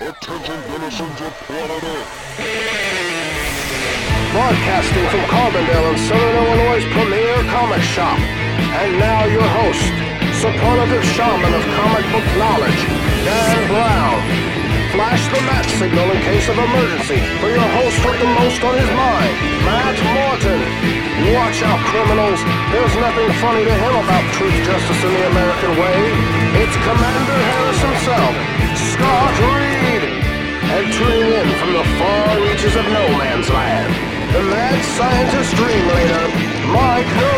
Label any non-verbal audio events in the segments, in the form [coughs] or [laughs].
Attention denizens of Earth. Broadcasting from Carbondale in Southern Illinois' premier comic shop. And now your host, superlative shaman of comic book knowledge, Dan Brown. Flash the match signal in case of emergency for your host with the most on his mind, Matt Morton. Watch out, criminals. There's nothing funny to him about truth, justice, and the American way. It's Commander Harris himself, Scott Reed. And tuning in from the far reaches of no man's land, the mad scientist dream leader, Mike No.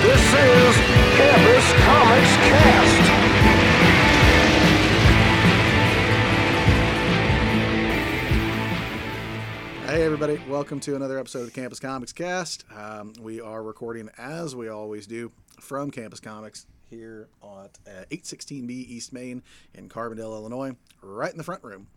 This is Campus Comics Cast. Everybody, welcome to another episode of the Campus Comics Cast. Um, we are recording, as we always do, from Campus Comics here at uh, 816B East Main in Carbondale, Illinois, right in the front room.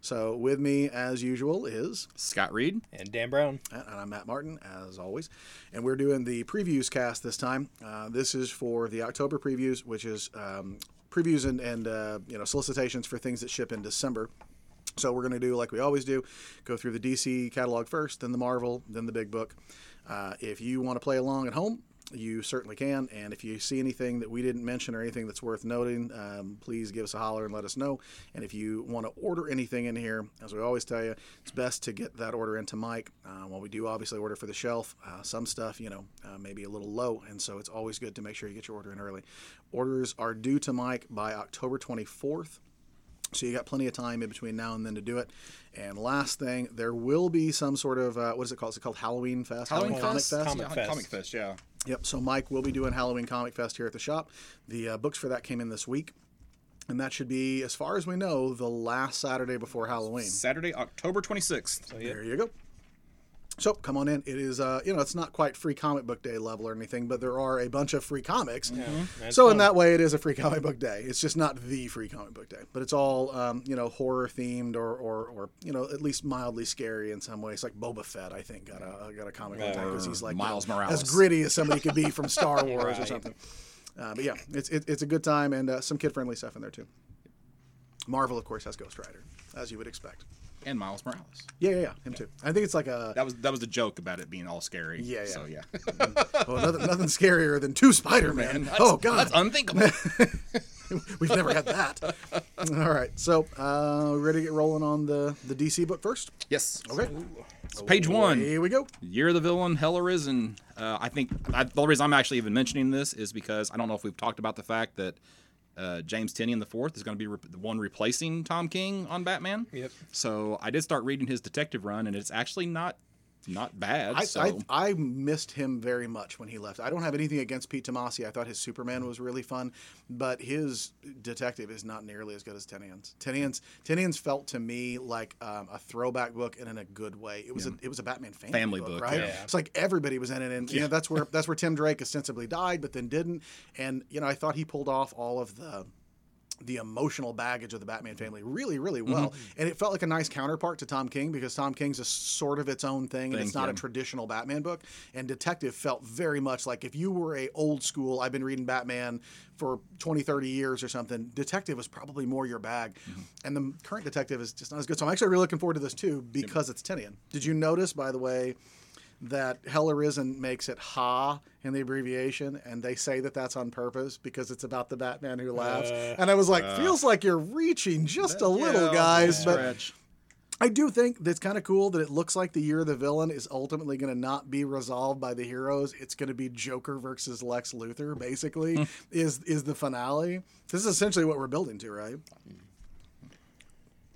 So, with me, as usual, is, Scott Reed. And Dan Brown. and I'm Matt Martin, as always, and we're doing the previews cast this time. Uh, this is for the October previews, which is um, previews and, and uh, you know solicitations for things that ship in December. So we're going to do like we always do, go through the DC catalog first, then the Marvel, then the big book. Uh, if you want to play along at home, you certainly can. And if you see anything that we didn't mention or anything that's worth noting, um, please give us a holler and let us know. And if you want to order anything in here, as we always tell you, it's best to get that order into Mike. Uh, while we do obviously order for the shelf, uh, some stuff, you know, uh, maybe a little low. And so it's always good to make sure you get your order in early. Orders are due to Mike by October 24th. So you got plenty of time in between now and then to do it. And last thing, there will be some sort of uh, what is it called? Is it called Halloween Fest? Halloween Comic Fest? Fest. Comic Yeah, Fest. Comic Fest, yeah. Yep. So Mike will be doing Halloween Comic Fest here at the shop. The uh, books for that came in this week, and that should be, as far as we know, the last Saturday before Halloween. Saturday, October 26th. So, yeah. There you go. So come on in. It is, uh, you know, it's not quite free comic book day level or anything, but there are a bunch of free comics. That's So in that way, it is a free comic book day. It's just not the free comic book day, but it's all, um, you know, horror themed or, or, or, you know, at least mildly scary in some ways. Like Boba Fett, I think, got a got a comic book day because he's like you know, Miles as gritty as somebody could be from Star [laughs] Wars or something. Uh, but yeah, it's it, it's a good time and uh, some kid friendly stuff in there too. Marvel, of course, has Ghost Rider, as you would expect. And Miles Morales. Yeah, yeah, yeah, him too. I think it's like a That was that was the joke about it being all scary. Yeah, yeah. So yeah. [laughs] well, nothing, nothing scarier than two Spider Man. That's- Oh God, That's unthinkable. [laughs] we've never had that. All right, so uh, ready to get rolling on the the DC book first? yes. Okay, So page one. here we go. Year of the Villain, Hell Arisen. Uh, I think I, the only reason I'm actually even mentioning this is because I don't know if we've talked about the fact that uh, James Tynion the fourth is going to be re- the one replacing Tom King on Batman. Yep. So I did start reading his detective run, and it's actually not not bad. I, so I I missed him very much when he left. I don't have anything against Pete Tomasi. I thought his Superman was really fun, but his detective is not nearly as good as Tynion's. Tynion's Tynion's felt to me like um, a throwback book and in a good way. It was a it was a Batman family, Family book, book, right? yeah. It's like everybody was in it, and you know that's where [laughs] that's where Tim Drake ostensibly died, but then didn't. And you know I thought he pulled off all of the the emotional baggage of the Batman family really, really well. Mm-hmm. And it felt like a nice counterpart to Tom King because Tom King's a sort of its own thing, and it's not a traditional Batman book. And Detective felt very much like if you were a old school, I've been reading Batman for 20, 30 years or something, Detective was probably more your bag. Mm-hmm. And the current Detective is just not as good. So I'm actually really looking forward to this too because it's Tynion. Did you notice, by the way, that Hell Arisen makes it Ha in the abbreviation, and they say that that's on purpose because it's about the Batman who laughs. Uh, and I was like, uh, feels like you're reaching just a little, guys. But Stretch. I do think that's kind of cool that it looks like the year of the villain is ultimately going to not be resolved by the heroes. It's going to be Joker versus Lex Luthor, basically, [laughs] is is the finale. This is essentially what we're building to, right?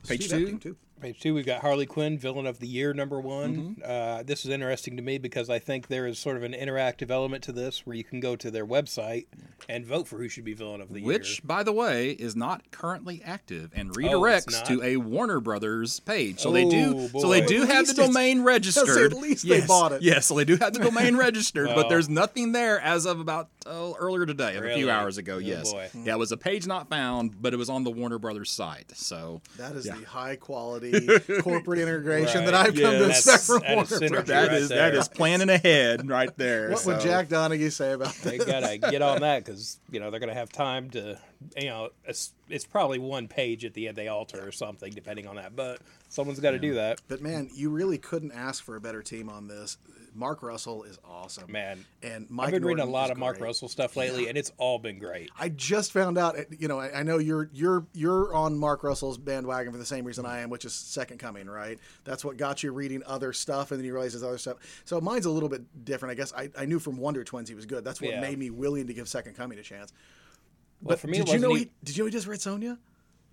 Page See that two. Thing, too. Page two, we've got Harley Quinn, villain of the year, number one. Mm-hmm. Uh, this is interesting to me because I think there is sort of an interactive element to this where you can go to their website and vote for who should be villain of the Which, year. Which, by the way, is not currently active and Oh, redirects not? to a Warner Brothers page. So they do. Oh, So they do At have the domain [laughs] registered. at least they bought it. Yes, so they do have the domain [laughs] registered, but there's nothing there as of about uh, earlier today, of a few hours ago. Oh, yes, boy. yeah, it was a page not found, but it was on the Warner Brothers site. So That is Yeah. the high quality corporate integration that I've come to that's- expect from that is Warner synergy Brothers. that right is that there. is planning ahead right there. What would Jack Donaghy say about that? They gotta [laughs] get on that because you know they're gonna have time to you know, it's, it's probably one page at the end they alter or something, depending on that. But someone's got to do that. But man, you really couldn't ask for a better team on this. Mark Russell is awesome, Man, And Mike I've been reading a lot of Mark great. Russell stuff lately, and it's all been great. I just found out. Uh, you know, I, I know you're you're you're on Mark Russell's bandwagon for the same reason I am, which is Second Coming, right? That's what got you reading other stuff, and then you realize there's other stuff. So mine's a little bit different, I guess. I, I knew from Wonder Twins he was good. That's what Yeah. made me willing to give Second Coming a chance. Well, for me, did you know he, e- did you know he just Red Sonja?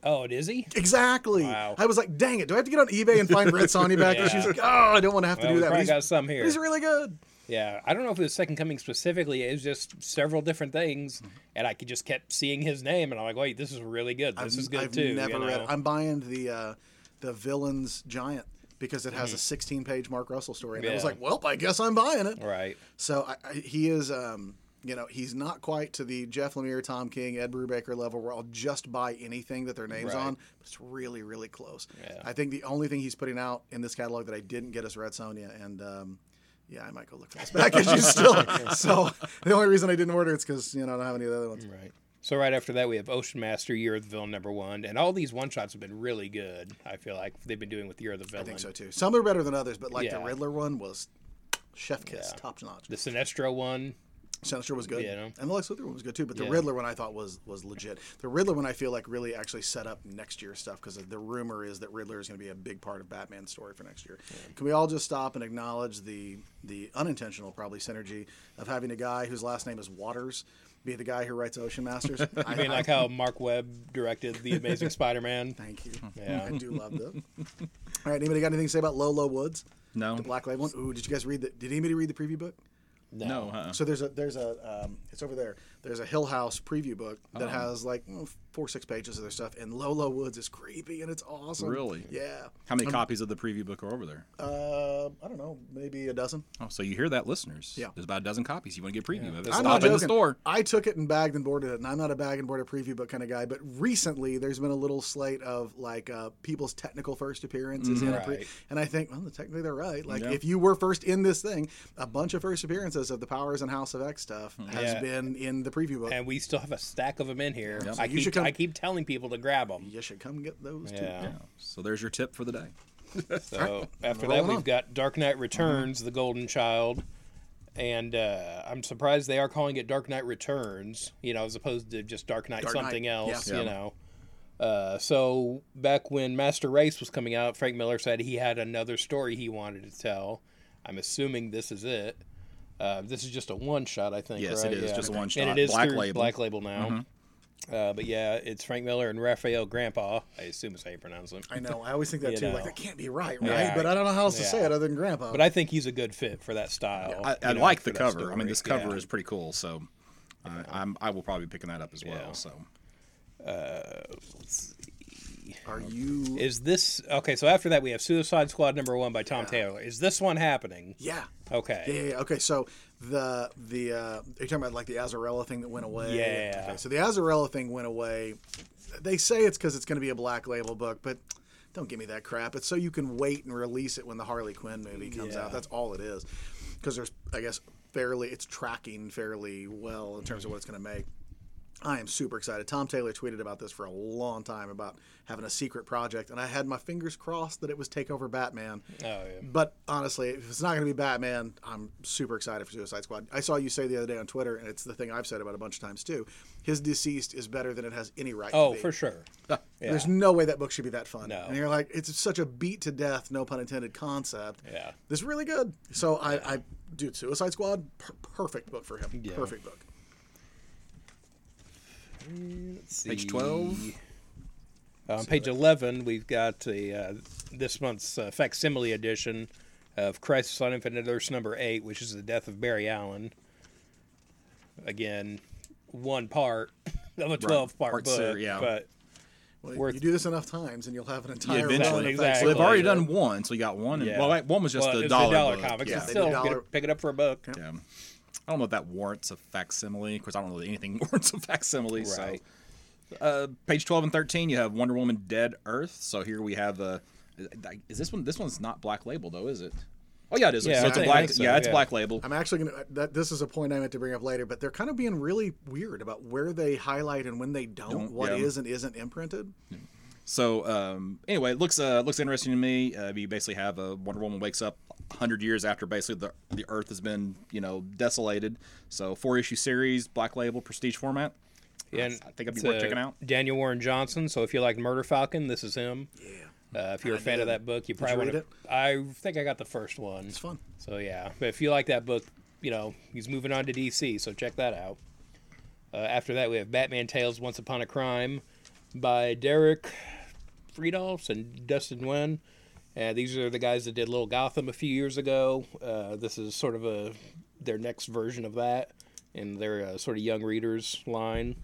Oh, it is he? Exactly. Wow. I was like, dang it, do I have to get on eBay and find Red Sonja back? [laughs] Yeah. She's like, oh, I don't want to have to do that. Probably got some here. he's really good. Yeah, I don't know if it was Second Coming specifically. It was just several different things, and I could just kept seeing his name, and I'm like, wait, this is really good. This I've, is good I've too. never you know? read. I'm buying the uh, the villains giant because it has Mm-hmm. a 16 page Mark Russell story, and I was like, well, I guess I'm buying it. right. So I, I, he is, um, you know, he's not quite to the Jeff Lemire, Tom King, Ed Brubaker level where I'll just buy anything that their names Right. on. But it's really, really close. Yeah. I think the only thing he's putting out in this catalog that I didn't get is Red Sonja, and um, yeah, I might go look for this back issue still. [laughs] so the only reason I didn't order it's because you know I don't have any of the other ones. Right. So right after that, we have Ocean Master, Year of the Villain number one, and all these one shots have been really good. I feel like they've been doing with Year of the Villain. I think so too. Some are better than others, but like the Yeah. Riddler one was chef kiss, Yeah. top notch. The Sinestro one, Sinestro was good, You know? and the Lex Luthor one was good too. But the Yeah. Riddler one I thought was was legit. The Riddler one I feel like really actually set up next year's stuff because the rumor is that Riddler is going to be a big part of Batman's story for next year. Can we all just stop and acknowledge the the unintentional probably synergy of having a guy whose last name is Watters be the guy who writes Ocean Masters? [laughs] I I mean, like how Marc Webb directed The Amazing [laughs] Spider-Man. Thank you. Yeah. I do love that. All right, anybody got anything to say about Low Low Woods? No. The Black Label one. Ooh, did you guys read the? Did anybody read the preview book? No. uh-uh. So there's a there's a um, it's over there. There's a Hill House preview book Oh. that has like mm, four six pages of their stuff, and Low Low Woods is creepy and it's awesome. Really? Yeah. How many copies of the preview book are over there? Uh, I don't know, maybe a dozen. Oh, so you hear that, listeners? Yeah. There's about a dozen copies. You want to get a preview of it? I'm Stop not in the store. I took it and bagged and boarded it, and I'm not a bag and boarded preview book kind of guy. But recently, there's been a little slate of like uh, people's technical first appearances in a pre- and I think, well, technically they're right. Like Yeah. if you were first in this thing, a bunch of first appearances of the Powers and House of X stuff has Yeah. been in the preview book. And we still have a stack of them in here. So I you keep should come- I keep telling people to grab them. you should come get those too. Yeah. Yeah. So there's your tip for the day. [laughs] So after Rolling that, we've on. got Dark Knight Returns, The Golden Child, and uh, I'm surprised they are calling it Dark Knight Returns, you know, as opposed to just Dark Knight Dark Knight, something else, yeah. you know. Uh, so back when Master Race was coming out, Frank Miller said he had another story he wanted to tell. I'm assuming this is it. Uh, this is just a one shot, I think. Yes, it right? is, Yeah. just a one shot. and it is Black through label. Mm-hmm. Black Label now. Uh, but yeah, it's Frank Miller and Raphael Grandpa. I assume is how you pronounce him. I know. I always think that You too. Like that can't be right, right? Yeah. But I don't know how else to say it other than Grandpa. But I think he's a good fit for that style. I, I know, like the cover. I mean, this cover Yeah. is pretty cool. So I, I'm I will probably be picking that up as well. Yeah. Are you? Is this okay? So after that, we have Suicide Squad number one by Tom Taylor. Is this one happening? yeah. Okay. Yeah, yeah, yeah. Okay, so the the uh, are you talking about like the Azzarello thing that went away? Yeah. Okay, so the Azzarello thing went away. They say it's because it's going to be a black label book, but don't give me that crap. It's so you can wait and release it when the Harley Quinn movie comes Yeah. out. That's all it is. Because there's, I guess, fairly it's tracking fairly well in terms of what it's going to make. I am super excited. Tom Taylor tweeted about this for a long time about having a secret project, and I had my fingers crossed that it was Takeover Batman. Oh yeah. But honestly, if it's not going to be Batman, I'm super excited for Suicide Squad. I saw you say the other day on Twitter, and it's the thing I've said about a bunch of times too. His DCeased is better than it has any right. Oh, to be. for sure. [laughs] Yeah. There's no way that book should be that fun. No. And you're like, it's such a beat to death, no pun intended, concept. Yeah. This is really good. So I, I dude, Suicide Squad, per- perfect book for him. Yeah. Perfect book. Let's Page see. 12. On page 11, we've got a, uh, this month's uh, facsimile edition of Crisis on Infinite Earths number 8, which is the death of Barry Allen. Again, one part [laughs] of a 12 part Part book. ser- yeah. But Well, Worth- you do this enough times, and you'll have an entire eventually. run Exactly. So they've already done one. So you got one. And, Yeah. Well, like, one was just well, the it's dollar, the dollar book. comics. Yeah. It's still dollar- pick it up for a book. yeah. I don't know if that warrants a facsimile because I don't know that anything [laughs] warrants a facsimile. Right. So, uh, page twelve and thirteen, you have Wonder Woman: Dead Earth. So here we have uh, is this one? This one's not Black Label though, is it? Oh yeah, it is. Yeah, so it's I a black. so, yeah, it's yeah. black label. I'm actually gonna. That this is a point I meant to bring up later, but they're kind of being really weird about where they highlight and when they don't. Don't, what yeah. is and isn't imprinted. So um, anyway, it looks uh, looks interesting to me. Uh, you basically have a Wonder Woman wakes up hundred years after basically the the Earth has been you know desolated. So four issue series, black label, prestige format. And I think it'd be worth uh, checking out. Daniel Warren Johnson. So if you like Murder Falcon, this is him. Yeah, Uh, if you're a I fan of that book, you you probably read want to. I think I got the first one. it's fun. So yeah, but if you like that book, you know he's moving on to DC, so check that out. Uh, after that, we have Batman Tales: Once Upon a Crime by Derek Fridolfs and Dustin Nguyen. Uh, these are the guys that did Little Gotham a few years ago. Uh, this is sort of a their next version of that in their uh, sort of young readers line,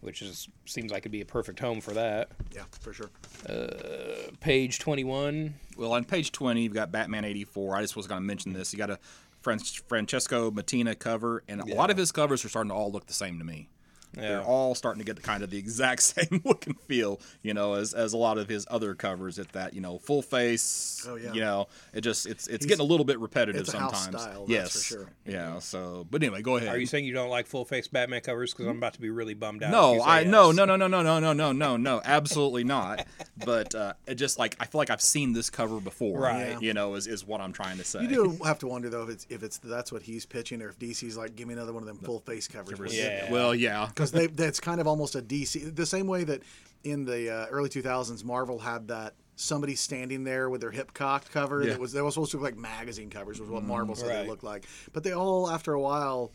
which is seems like it'd be a perfect home for that. Yeah, for sure. Page twenty one. Well, on page 20, you've got Batman 84. I just was going to mention this. You got a Francesco Mattina cover, and a lot of his covers are starting to all look the same to me. They're all starting to get the kind of the exact [laughs] same look and feel, you know, as, as a lot of his other covers. At that, you know, full face. Oh, yeah. You know, it just it's it's He's- getting a little bit repetitive it's a house sometimes. style, that's yes, for sure. Yeah. So, but anyway, go ahead. Are you saying you don't like full face Batman covers? Because I'm about to be really bummed out. No, you say I yes. no no no no no no no no no no absolutely not. But uh, it just like I feel like I've seen this cover before. Right. Yeah. You know, is, is what I'm trying to say. You do have to wonder though if it's if it's that's what he's pitching or if DC's like give me another one of them full face covers. Yeah. Well, yeah. Because they that's kind of almost a DC the same way that in the uh, early 2000s Marvel had that somebody standing there with their hip cocked cover Yeah. that was they were supposed to look like magazine covers was what Marvel said Right. they looked like but they all after a while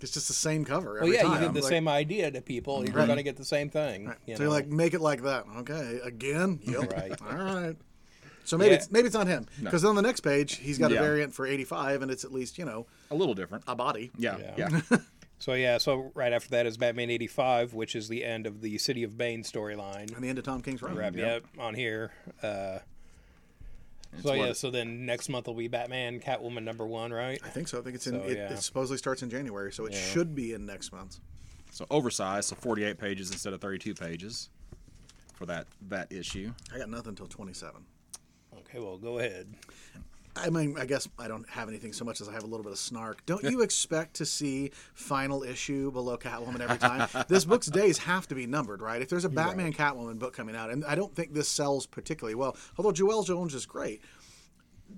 it's just the same cover every Well, yeah, time. you give the Like, same idea to people, you're Right. going to get the same thing. right. You so you're like make it like that okay again [laughs] yep Right. [laughs] all right so maybe Yeah. it's maybe it's on him because on the next page he's got Yeah. a variant for 85 and it's at least you know A little different. a body Yeah, Yeah. yeah. [laughs] So yeah, so right after that is Batman '85, which is the end of the City of Bane storyline. and the end of Tom King's run Wrap me up on here. Uh, so yeah, it- so then next month will be Batman, Catwoman number one, right? I think so I think it's in So, it, yeah. it supposedly starts in January so it Yeah. should be in next month So oversized, so 48 pages instead of 32 pages for that that issue. I got nothing until 27 Okay, well go ahead. I mean, I guess I don't have anything so much as I have a little bit of snark. Don't you expect to see final issue below Catwoman every time? [laughs] this book's days have to be numbered, right? If there's a Batman Catwoman book coming out, and I don't think this sells particularly well, although Joelle Jones is great.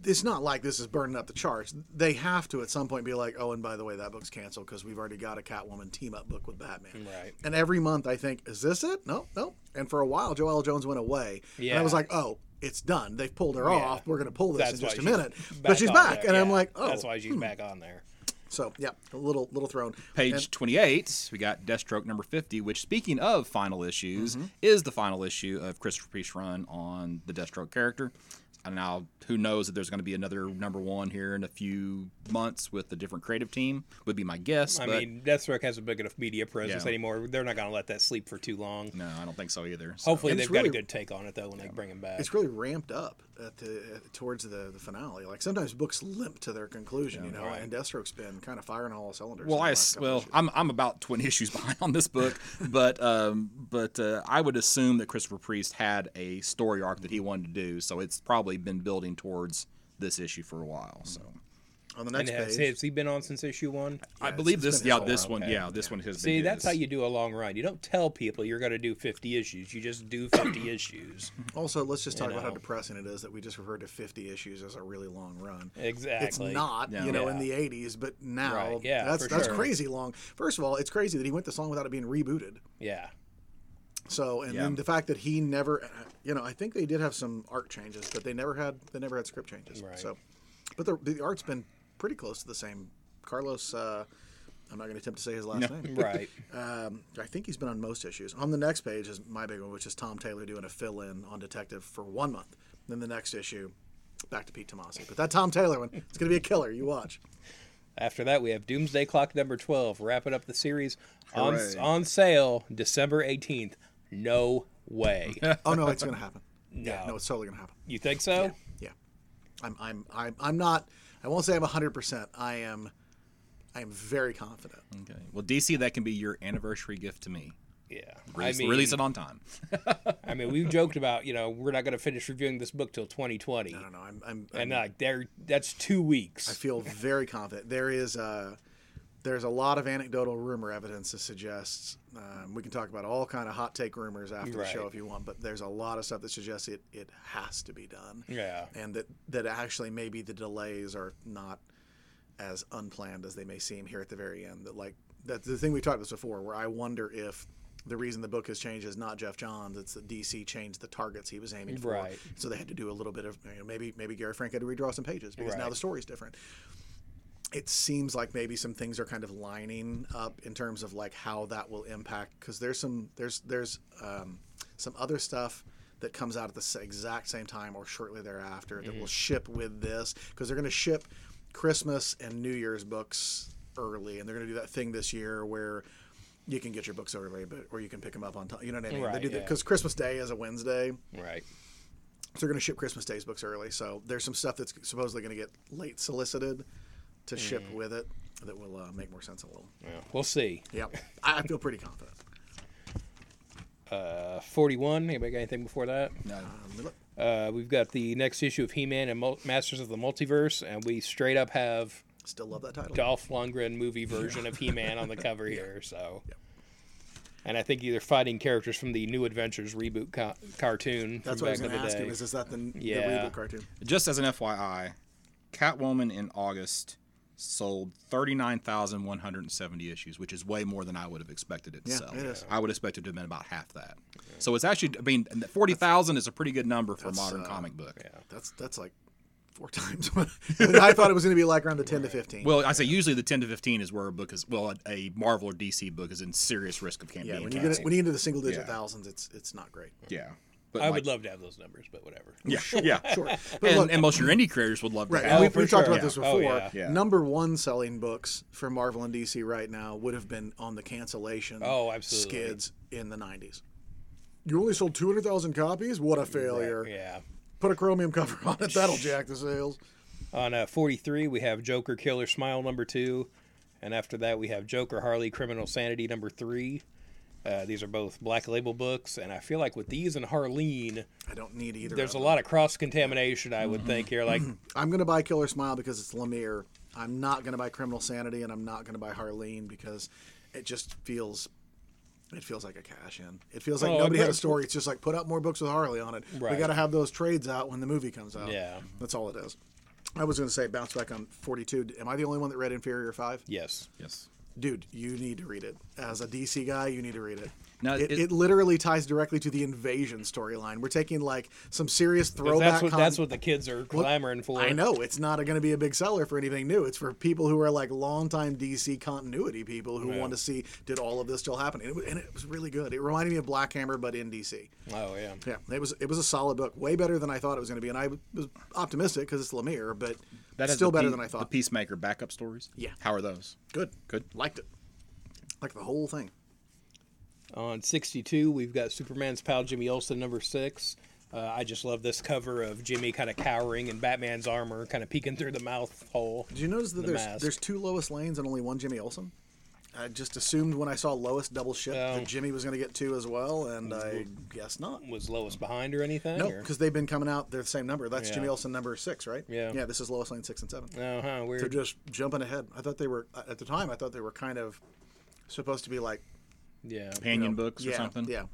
It's not like this is burning up the charts. They have to at some point be like, oh, and by the way, that book's canceled because we've already got a Catwoman team up book with Batman. Right. And every month I think, is this it? No, no. And for a while, Joelle Jones went away. And I was like, oh, it's done. They've pulled her Yeah. off. We're going to pull this That's in just a minute. But she's back. there, And I'm like, oh. that's why she's back on there. So, yeah, a little little thrown. Page And- 28, we got Deathstroke number 50, which, speaking of final issues, Mm-hmm. is the final issue of Christopher Priest run on the Deathstroke character. And now, who knows if there's going to be another number one here in a few months with a different creative team, would be my guess. I but mean, Deathstroke has a big enough media presence Yeah. anymore. They're not going to let that sleep for too long. no, I don't think so either. So- Hopefully, And they've it's got a good take on it though when they bring him back. it's really ramped up at the, at, towards the, the finale. Like sometimes books limp to their conclusion, you know, right. and Deathstroke's been kind of firing on all cylinders. Well, the I last s- couple well. I'm I'm about 20 [laughs] issues behind on this book, but um, but uh, I would assume that Christopher Priest had a story arc that he wanted to do, so it's probably been building towards this issue for a while. So on the and next has, page. has he been on since issue one? I believe this, been yeah, this one, okay. yeah, this one has See, been. that's his. how you do a long run. You don't tell people you're going to do 50 issues. You just do [coughs] 50 issues. Also, let's just talk about how depressing it is that we just referred to 50 issues as a really long run. Exactly. It's not, Yeah. you know, in the 80s, but now Right, yeah, that's that's sure. crazy long. First of all, it's crazy that he went this long without it being rebooted. Yeah. So, and Yeah. then the fact that he never, you know, I think they did have some art changes, but they never had they never had script changes. Right. So, but the the art's been pretty close to the same. Carlos, uh, I'm not going to attempt to say his last name. [laughs] Right. [laughs] Um, I think he's been on most issues. On the next page is my big one, which is Tom Taylor doing a fill in on Detective for one month. Then the next issue, back to Pete Tomasi. But that Tom Taylor one, it's going to be a killer. You watch. After that, we have Doomsday Clock number 12, wrapping up the series on, on sale December 18th. No way. [laughs] Oh no, it's going to happen. [laughs] No. no, it's totally going to happen. You think so? Yeah, I'm, I'm, I'm, I'm not. I won't say I'm 100. percent I am. I am very confident. Okay. Well, DC, that can be your anniversary gift to me. Yeah, Release, I mean, release it on time. [laughs] I mean, we've joked about you know we're not going to finish reviewing this book till 2020, I don't know. I'm, I'm, and I'm- like there, that's two weeks. I feel very confident. There is uh, there's a lot of anecdotal rumor evidence that suggests um, we can talk about all kind of hot take rumors after the show if you want, but there's a lot of stuff that suggests it it has to be done. Yeah. and that that actually maybe the delays are not as unplanned as they may seem here at the very end. That like that the thing we talked about before, where I wonder if. The reason the book has changed is not Geoff Johns; it's that DC changed the targets he was aiming for. Right. So they had to do a little bit of you know, maybe maybe Gary Frank had to redraw some pages because now Right. the story's different it seems like maybe some things are kind of lining up in terms of like how that will impact because there's some there's there's um, some other stuff that comes out at the exact same time or shortly thereafter that will ship with this because they're going to ship Christmas and New Year's books early and they're going to do that thing this year where you can get your books early but or you can pick them up on time you know what I mean they Right, do that yeah. because Christmas Day is a Wednesday right. so they're going to ship Christmas Day's books early. So there's some stuff that's supposedly going to get late solicited to ship with it that will uh, make more sense in a little. Yeah, we'll see. Yep, I I feel pretty confident. Uh, 41. Anybody got anything before that? No. Um, Uh, we've got the next issue of He-Man and Mul- Masters of the Multiverse, and we straight up have still love that title. Dolph Lundgren movie version of He-Man on the cover [laughs] here. So, and I think either fighting characters from the New Adventures reboot co- cartoon. That's from what I was back going to ask day. you. Is, is that the, the reboot cartoon? Just as an FYI, Catwoman in August sold 39,170 issues, which is way more than I would have expected it to Yeah, sell. it is. I would expect it to have been about half that. So it's actually, I mean, 40,000 is a pretty good number for a modern uh, comic book. Yeah, That's that's like four [laughs] times. what I thought it was going to be like around the ten to fifteen. Well, I say usually the 10 to 15 is where a book is, well, a, a Marvel or DC book is in serious risk of can't yeah, being when you canceled. get when you get into the single digit Yeah. thousands, it's it's not great. Yeah. But I like- would love to have those numbers, but whatever. Yeah, sure, [laughs] yeah, Sure, but and, look, and most of your indie creators would love to Right, have. and Oh, we've, we've talked sure. about this before. Oh, yeah. Yeah. Number one selling books for Marvel and DC right now would have been on the cancellation Oh, absolutely. skids in the 90s. You only sold 200,000 copies? What a failure. Yeah. Put a chromium cover on it. That'll [laughs] jack the sales. On uh, 43, we have Joker Killer Smile number two. And after that, we have Joker Harley Criminal Sanity number three. Uh, these are both black label books. And I feel like with these and Harleen, I don't need either. there's a lot of cross contamination, I Mm-hmm. would think here. Like. [clears throat] I'm going to buy Killer Smile because it's Lemire. I'm not going to buy Criminal Sanity and I'm not going to buy Harleen because it just feels. It feels like a cash in. It feels like Oh, nobody had a story. It's just like put out more books with Harley on it. We got to have those trades out when the movie comes out. Yeah. that's all it is. I was going to say bounce back on 42. Am I the only one that read Inferior Five? yes. yes. Dude, you need to read it. As a DC guy, you need to read it. Now, it, it- it literally ties directly to the invasion storyline. We're taking like some serious throwback. That's what, con- that's what the kids are clamoring for. I know it's not going to be a big seller for anything new. It's for people who are like longtime DC continuity people who want to see did all of this still happen, and it, was, and it was really good. It reminded me of Black Hammer, but in DC. Oh, yeah. Yeah, it was it was a solid book, way better than I thought it was going to be, and I was optimistic because it's Lemire, but That has still better Pe- than I thought. The. Peacemaker backup stories. Yeah. How are those? Good, Good. liked it, like the whole thing. On 62, we've got Superman's pal Jimmy Olsen, number six. Uh, I just love this cover of Jimmy kind of cowering in Batman's armor, kind of peeking through the mouth hole. Did you notice that The there's mask. there's two Lois Lanes and only one Jimmy Olsen? I just assumed when I saw Lois double ship Oh. that Jimmy was going to get two as well, and I guess not. Was Lois behind or anything? No, or- because they've been coming out. They're the same number. That's Yeah. Jimmy Olsen number six, right? Yeah. Yeah, this is Lois Lane six and seven. Oh, huh, They're just jumping ahead. I thought they were at the time. I thought they were kind of supposed to be like Yeah. Companion you know, books or yeah, something. Yeah.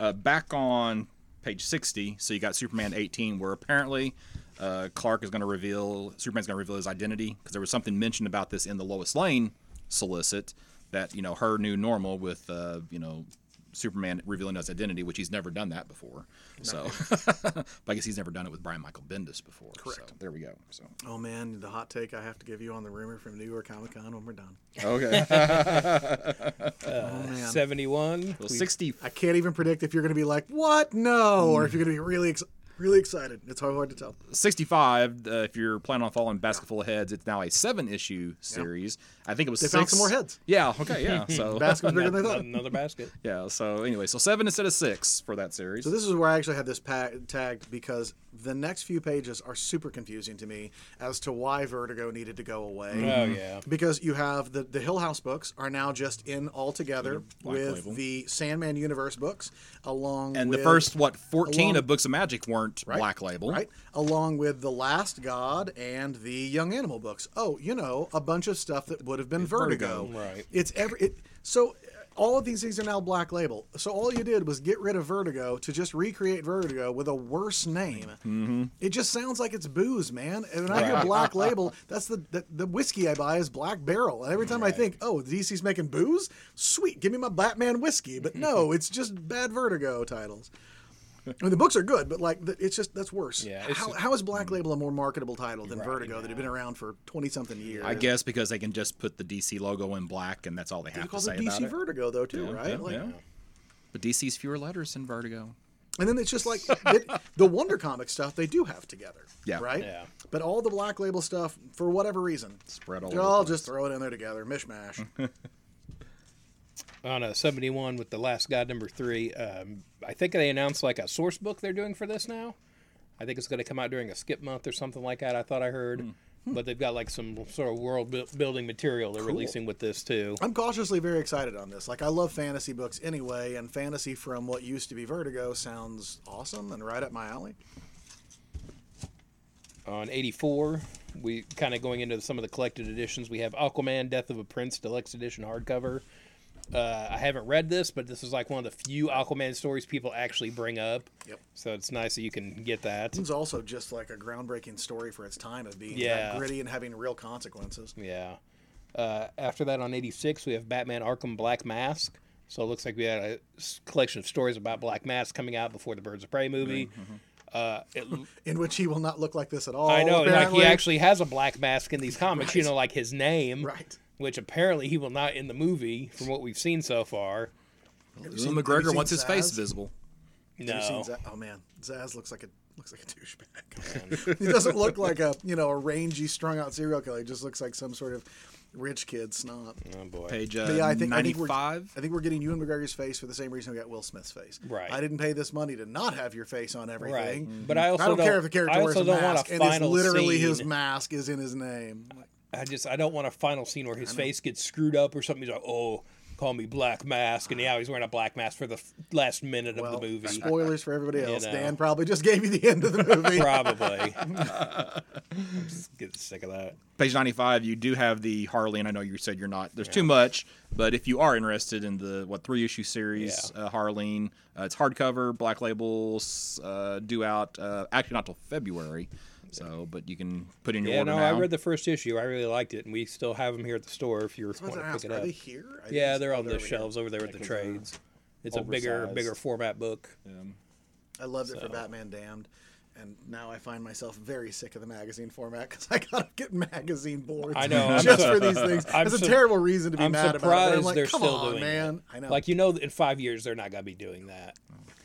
Uh, back on page 60, so you got Superman 18, where apparently uh, Clark is going to reveal, Superman's going to reveal his identity, because there was something mentioned about this in the Lois Lane solicit, that, you know, her new normal with, uh, you know, Superman revealing his identity, which he's never done that before. So, [laughs] but I guess he's never done it with Brian Michael Bendis before. Correct. So, there we go. So, Oh man, the hot take I have to give you on the rumor from New York Comic Con when we're done. okay. [laughs] [laughs] Oh man, 71. well, 60. I can't even predict if you're going to be like, "What? No," or if you're going to be really, ex- really excited. It's hard, hard to tell. 65, uh, if you're planning on following Basketful of Heads, it's now a seven issue series. I think it was They six. found some more heads. Yeah, okay, yeah. So, [laughs] Basket's bigger than I thought. Another basket. yeah, so anyway, so seven instead of six for that series. So this is where I actually had this pa- tagged because the next few pages are super confusing to me as to why Vertigo needed to go away. Oh mm-hmm. yeah. Because you have the the Hill House books are now just in all together Black with Label. the Sandman Universe books, along And with the first what 14 along- of Books of Magic weren't right, Black Label. right? Along with the Last God and the Young Animal books. Oh, you know, a bunch of stuff that would have been Vertigo. Vertigo. Right. It's every it, so. All of these things are now Black Label. So all you did was get rid of Vertigo to just recreate Vertigo with a worse name. Mm-hmm. It just sounds like it's booze, man. And when I hear Black Label, that's the, the the whiskey I buy is Black Barrel. And every time I think, oh, DC's making booze, sweet, give me my Batman whiskey. But no, [laughs] it's just bad Vertigo titles. I mean, the books are good, but like, it's just that's worse. Yeah, it's- how, how is Black mm. Label a more marketable title than Right, Vertigo that had been around for twenty something years? I guess because they can just put the DC logo in black and that's all they They have call to it say about DC it. Vertigo though too, Yeah, right? yeah, like, yeah. But DC's fewer letters than Vertigo. And then it's just like it, the Wonder Comic stuff they do have together, Yeah. right? Yeah. But all the Black Label stuff, for whatever reason, Spread all they'll over the all just throw it in there together, mishmash. [laughs] on a 71 with the last god number three. Um, i think they announced like a source book they're doing for this now. I think it's going to come out during a skip month or something like that i thought i heard. But they've got like some sort of world bu- building material they're releasing with this too. I'm cautiously very excited on this. Like I love fantasy books anyway, and fantasy from what used to be Vertigo sounds awesome and right up my alley. on 84 we kind of going into some of the collected editions we have aquaman death of a prince deluxe edition hardcover uh, i haven't read this but this is like one of the few aquaman stories people actually bring up Yep. so it's nice that you can get that It's also just like a groundbreaking story for its time of being Yeah. gritty and having real consequences. Yeah. Uh, after that, on 86, we have Batman Arkham Black Mask. So it looks like we had a collection of stories about Black Mask coming out before the Birds of Prey movie. Uh, it, [laughs] In which he will not look like this at all. I know, like he actually has a black mask in these comics. You know, like his name, Right. Which apparently he will not in the movie, from what we've seen so far. Have you Ewan seen- McGregor wants his face visible. Have you seen No, Zsasz? Oh man, Zsasz looks like a looks like a douchebag. [laughs] [laughs] he doesn't look like a you know a rangy, strung out serial killer. He just looks like some sort of rich kid snot. oh boy. Page uh, But yeah, I think I think we're 95. I think we're getting Ewan McGregor's face for the same reason we got Will Smith's face. Right. I didn't pay this money to not have your face on everything. Right. But I also I don't, don't- care if the character I wears a don't want a mask and it's final literally his mask is in his name. I just I don't want a final scene where his face gets screwed up or something. He's like, oh. Call me Black Mask, and now he's wearing a black mask for the f- last minute of the movie. spoilers for everybody [laughs] You else. know. Dan probably just gave you the end of the [laughs] movie. Probably. [laughs] I'm just getting sick of that. Page 95, you do have the Harley, and I know you said you're not. There's too much, but if you are interested in the what three issue series, Yeah. uh, Harleen, uh, it's hardcover, Black Labels, uh, due out uh, actually not till February. So, but you can put in your Yeah, order no, now. I read the first issue. I really liked it, and we still have them here at the store if you I was want gonna to ask, pick it are up. they here? I Yeah, they're on the over here. shelves over there with the Like it's, uh, trades. It's a bigger, bigger format book. I loved it for Batman Damned, and now I find myself very sick of the magazine format because I gotta get magazine boards. I know, just su- for these things. It's a su- terrible reason to be I'm mad about it. surprised I'm like, they're Come still on, doing man. it. I know. Like you know, in five years they're not gonna be doing that.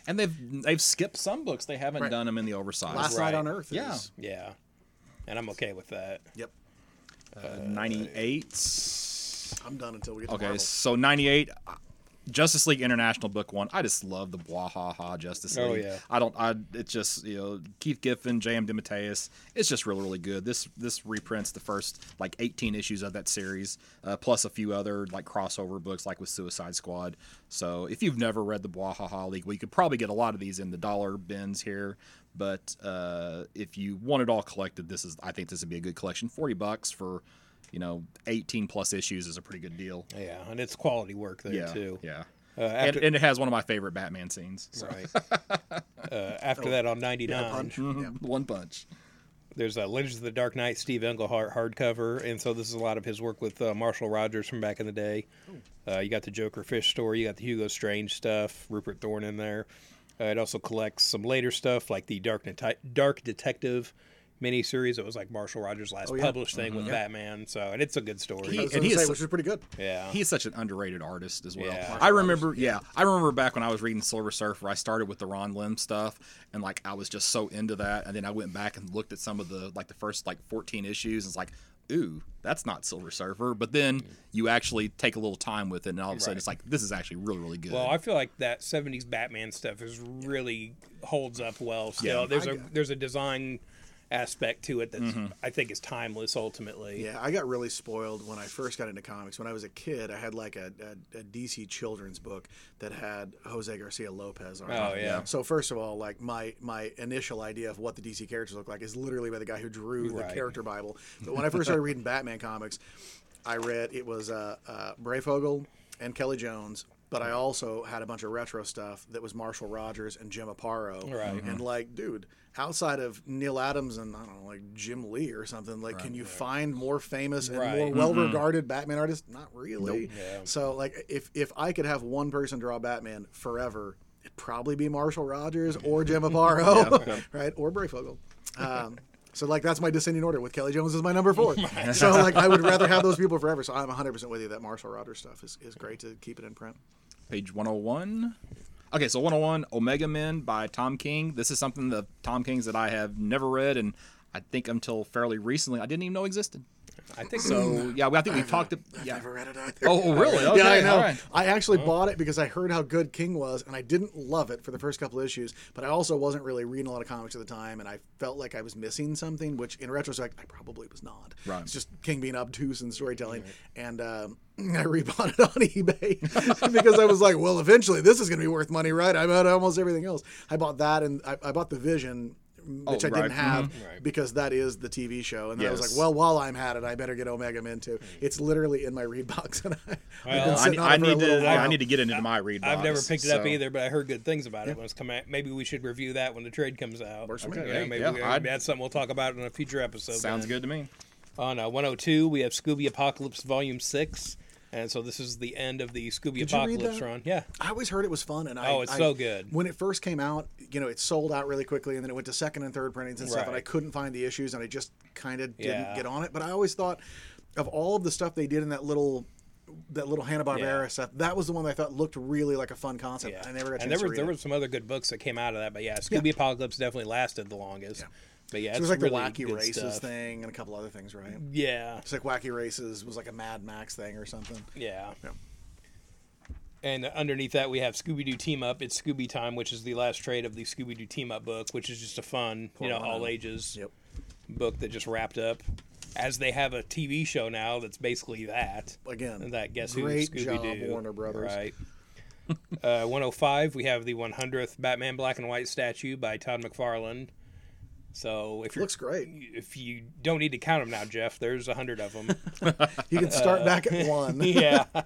And they've they've skipped some books. They haven't Right. done them in the oversized. Last Right. Night on Earth. Yeah. Is, Yeah, and I'm okay with that. Yep. Uh, 98. I'm done until we get to the Okay, Marvel. so 98. Justice League International Book One. I just love the Bwahaha Justice League. Oh, yeah. I don't. I. It's just you know Keith Giffen, J.M. DeMatteis. It's just really really good. This this reprints the first like 18 issues of that series, uh, plus a few other like crossover books like with Suicide Squad. So if you've never read the Bwahaha League, we could probably get a lot of these in the dollar bins here. But uh, if you want it all collected, this is I think this would be a good collection. 40 bucks for you know 18 plus issues is a pretty good deal. Yeah, and it's quality work there Yeah, too. yeah. Uh, and, after, and it has one of my favorite Batman scenes. So. right. [laughs] uh, after that, on 99, Punch. Mhm, Yeah. One punch. there's a Legends of the Dark Knight Steve Englehart hardcover, and so this is a lot of his work with uh, Marshall Rogers from back in the day. Uh, you got the Joker Fish story, you got the Hugo Strange stuff, Rupert Thorne in there. Uh, it also collects some later stuff like the Dark, Neti- Dark Detective miniseries. It was like Marshall Rogers' last Oh, yeah. published thing with mm-hmm. Batman, so and it's a good story. He- and he say, is- which is pretty good. yeah, he's such an underrated artist as well. Yeah. I remember, yeah, I remember back when I was reading Silver Surfer, I started with the Ron Lim stuff, and like I was just so into that, and then I went back and looked at some of the like the first like 14 issues, and it's like, ooh, that's not Silver Surfer. But then you actually take a little time with it, and all of a sudden Right. it's like this is actually really, really good. Well, I feel like that '70s Batman stuff is really holds up well. Still, Yeah. there's I a there's a design aspect to it that I think is timeless. Ultimately, Yeah, I got really spoiled when I first got into comics. When I was a kid, I had like a, a, a DC children's book that had Jose Garcia Lopez on it. Oh, yeah. So first of all, like my my initial idea of what the DC characters look like is literally by the guy who drew the character Bible. But when I first started reading Batman comics, I read it was uh, uh, Breyfogle and Kelly Jones. But I also had a bunch of retro stuff that was Marshall Rogers and Jim Aparo. Right. And like, dude, outside of Neal Adams and I don't know, like Jim Lee or something, like, can you find more famous and more well-regarded Batman artists? Not really. Yeah. So like, if if I could have one person draw Batman forever, it'd probably be Marshall Rogers or Jim [laughs] Aparo, [laughs] right, or Breyfogle. Um, so like that's my descending order with Kelly Jones as my number four. [laughs] so like I would rather have those people forever. So I'm 100 percent with you that Marshall Rogers stuff is, is great to keep it in print. Page 101. Okay, so 101, Omega Men by Tom King. This is something that Tom King's that I have never read, and I think until fairly recently I didn't even know existed. I think So [clears throat] yeah, I think we talked. Yeah. Never read it either. Oh, really? [laughs] Okay, yeah, I know. all right. I actually bought it because I heard how good King was, and I didn't love it for the first couple issues. But I also wasn't really reading a lot of comics at the time, and I felt like I was missing something. Which, in retrospect, I probably was not. Right. It's just King being obtuse in storytelling, and um, [laughs] I rebought it on [laughs] eBay because I was like, well, eventually this is going to be worth money, right? I bought almost everything else. I bought that, and I, I bought the Vision. Which Oh, I didn't right. have Right. because that is the TV show, and then I was like, "Well, while I'm at it, I better get Omega Men too." It's literally in my read box, [laughs] and I, I've Well, been I, need- I it need to. while. I need to get it into my read. box. I've never picked it up either, but I heard good things about it when it's come out. Maybe we should review that when the trade comes out. Works me. Okay, Yeah, hey, maybe yeah, we- that's something we'll talk about in a future episode. Sounds then. good to me. On uh, 102, we have Scooby Apocalypse Volume Six, and so this is the end of the Scooby Doo Apocalypse run. Yeah, I always heard it was fun, and I Oh, it's I- so good. When it first came out, you know, it sold out really quickly, and then it went to second and third printings and stuff, and I couldn't find the issues, and I just kind of didn't Yeah. get on it. But I always thought of all of the stuff they did in that little. That little Hanna Barbera Yeah. stuff. That was the one that I thought looked really like a fun concept. yeah. I never got a chance and there to were read there it. were some other good books that came out of that, but yeah, Scooby Apocalypse definitely lasted the longest. But yeah, So it was like really the Wacky Races stuff. thing and a couple other things, right? Yeah, It's like Wacky Races was like a Mad Max thing or something. yeah. Yeah. And underneath that, we have Scooby Doo Team Up. It's Scooby Time, which is the last trade of the Scooby Doo Team Up book, which is just a fun, you know, all ages Yep. book that just wrapped up. As they have a TV show now that's basically that. Again, that Guess Who Scooby Doo. Warner Brothers. Right. [laughs] uh, 105, we have the 100th Batman Black and White statue by Todd McFarlane. So if you Looks great. if you don't need to count them now, Jeff, there's a hundred of them. [laughs] You can start back at [laughs] one. yeah. [laughs]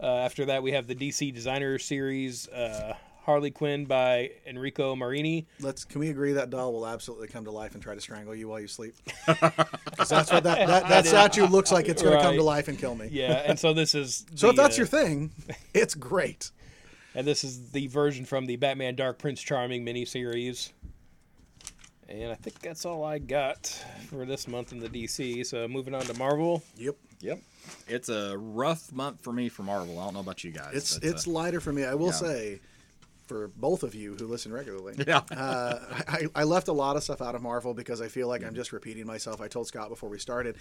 Uh, after that, we have the DC Designer Series, uh, Harley Quinn by Enrico Marini. Let's. Can we agree that doll will absolutely come to life and try to strangle you while you sleep? that's what that, that, that statue looks like. It's going to come to life and kill me. Yeah, and so this is So if that's uh, your thing, it's great. and this is the version from the Batman Dark Prince Charming miniseries. And I think that's all I got for this month in the DC. So moving on to Marvel. Yep. Yep. It's a rough month for me for Marvel. I don't know about you guys. It's but, uh, it's lighter for me. I will yeah. say, for both of you who listen regularly, [laughs] yeah. uh, I, I left a lot of stuff out of Marvel because I feel like I'm just repeating myself. I told Scott before we started,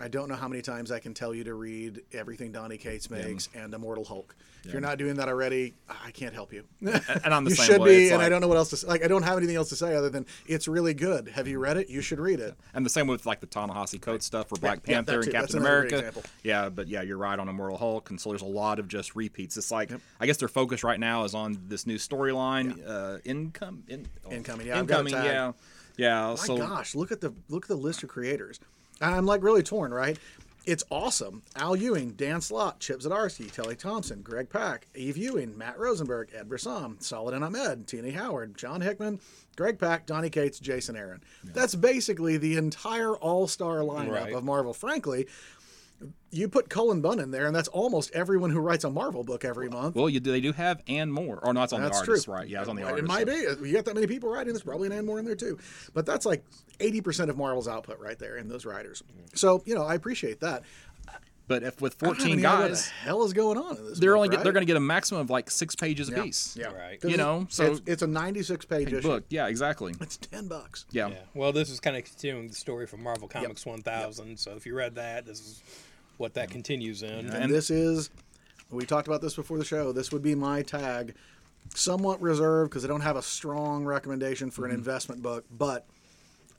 I don't know how many times I can tell you to read everything Donny Cates makes and Immortal Hulk. If you're not doing that already, I can't help you. and I'm [laughs] the you same should way. be, and I don't know what else to say. Like I don't have anything else to say other than it's really good. Have you read it? You should read it. And the same with like the Ta-Nehisi Coates stuff for Black yeah, Panther and Captain America. Yeah, but yeah, you're right on Immortal Hulk, and so there's a lot of just repeats. It's like I guess their focus right now is on this new storyline, uh, income, in, oh, Incoming, yeah, I've got it incoming, yeah, yeah. My so gosh, look at the look at the list of creators. I'm like really torn, right? It's awesome. Al Ewing, Dan Slott, Chip Zdarsky, Kelly Thompson, Greg Pak, Eve Ewing, Matt Rosenberg, Ed Brisson, Saladin Ahmed, Tini Howard, John Hickman, Greg Pak, Donny Cates, Jason Aaron. That's basically the entire all-star lineup Right. of Marvel. Frankly, you put Cullen Bunn in there, and that's almost everyone who writes a Marvel book every month. well, you they do have and more, or oh, no, it's on That's the artist, true. right? Yeah, it's on the It artist. might so- be. You got that many people writing. There's probably an and more in there too. But that's like 80% of Marvel's output right there in those writers. Mm-hmm. So you know, I appreciate that. But if with I don't have 14 any idea What guys, the hell is going on in this? they're book, only get, right? they're going to get a maximum of like six pages yeah. apiece. Yeah, right. You know, so- it's, it's a 96 page issue. Book, yeah, exactly. It's ten bucks. Yeah. Yeah. Well, this is kind of continuing the story from Marvel Comics 1000. So if you read that, this is what that continues in. And, And- this is, we talked about this before the show. This would be my tag, somewhat reserved because I don't have a strong recommendation for an Mm-hmm. investment book. But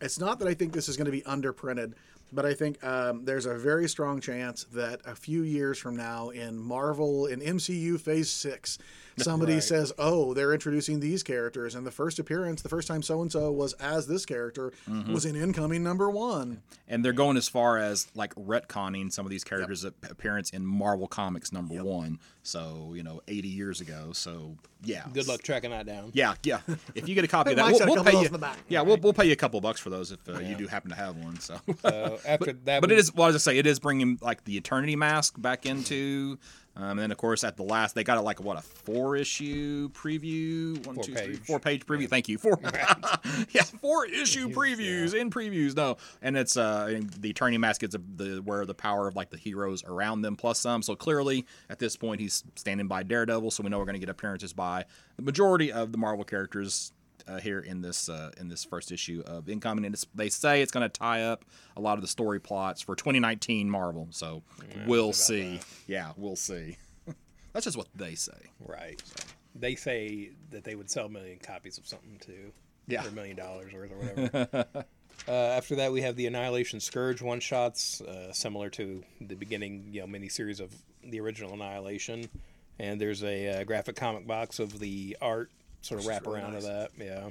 it's not that I think this is going to be underprinted, but I think um, there's a very strong chance that a few years from now, in Marvel, in MCU Phase Six, [laughs] somebody Right. says, "Oh, they're introducing these characters," and the first appearance, the first time so and so was as this character, Mm-hmm. was in incoming number one. And they're going as far as like retconning some of these characters' ap- appearance in Marvel Comics number one. So, you know, 80 years ago. So, yeah. Good luck tracking that down. Yeah, yeah. [laughs] If you get a copy of that, we'll, we'll pay you. those in the back. Yeah, we'll, we'll pay you a couple bucks for those if uh, you do happen to have one. So, So after [laughs] that, but we- it is. Well, as I say, it is bringing like the Eternity Mask back into. Um, and then of course at the last they got a like what a four issue preview? One Four two three page. four page preview thank you. Four yeah. [laughs] Four issue [laughs] previews in previews. No. And it's uh the attorney Mask gets a, the where the power of like the heroes around them plus some. So clearly at this point he's standing by Daredevil so we know we're going to get appearances by the majority of the Marvel characters uh, here in this uh, in this first issue of Incoming, and it's, they say it's going to tie up a lot of the story plots for 2019 Marvel. So we'll see. Yeah, we'll see. [laughs] That's just what they say. right. They say that they would sell a million copies of something too. Yeah. For a million dollars worth or whatever. [laughs] uh, after that, we have the Annihilation Scourge one shots, uh, similar to the beginning, you know, miniseries of the original Annihilation. And there's a uh, graphic comic box of the art sort of wrap really around nice. of that. Yeah.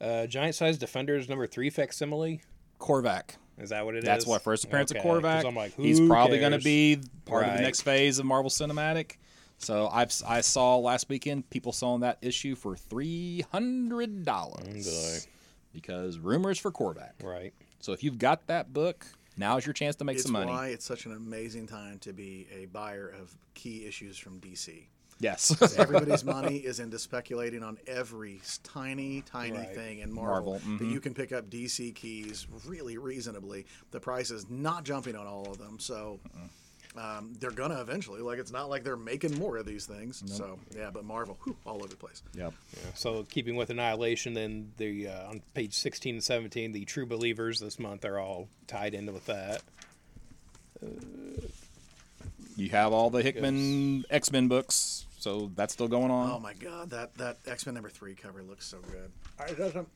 Uh, Giant Size Defenders number three facsimile. Korvac. Is that what it is? That's what first appearance Okay, of 'cause Korvac. I'm like, He's probably going to be part of the next phase of Marvel Cinematic. So I've I saw last weekend people selling that issue for three hundred dollars because rumors for Korvac. Right. So if you've got that book, now's your chance to make It's some money. why it's such an amazing time to be a buyer of key issues from DC. Yes. [laughs] Everybody's [laughs] money is into speculating on every tiny, tiny Right. thing in Marvel, Marvel, that you can pick up DC keys really reasonably. The price is not jumping on all of them, so um, they're gonna eventually. Like it's not like they're making more of these things. So yeah, but Marvel, whew, all over the place. yep. So keeping with Annihilation, then the uh, on page 16 and 17, the True Believers this month are all tied into with that. You have all the Hickman X Men books, so that's still going on. Oh my god, that that X Men number three cover looks so good. I, it doesn't-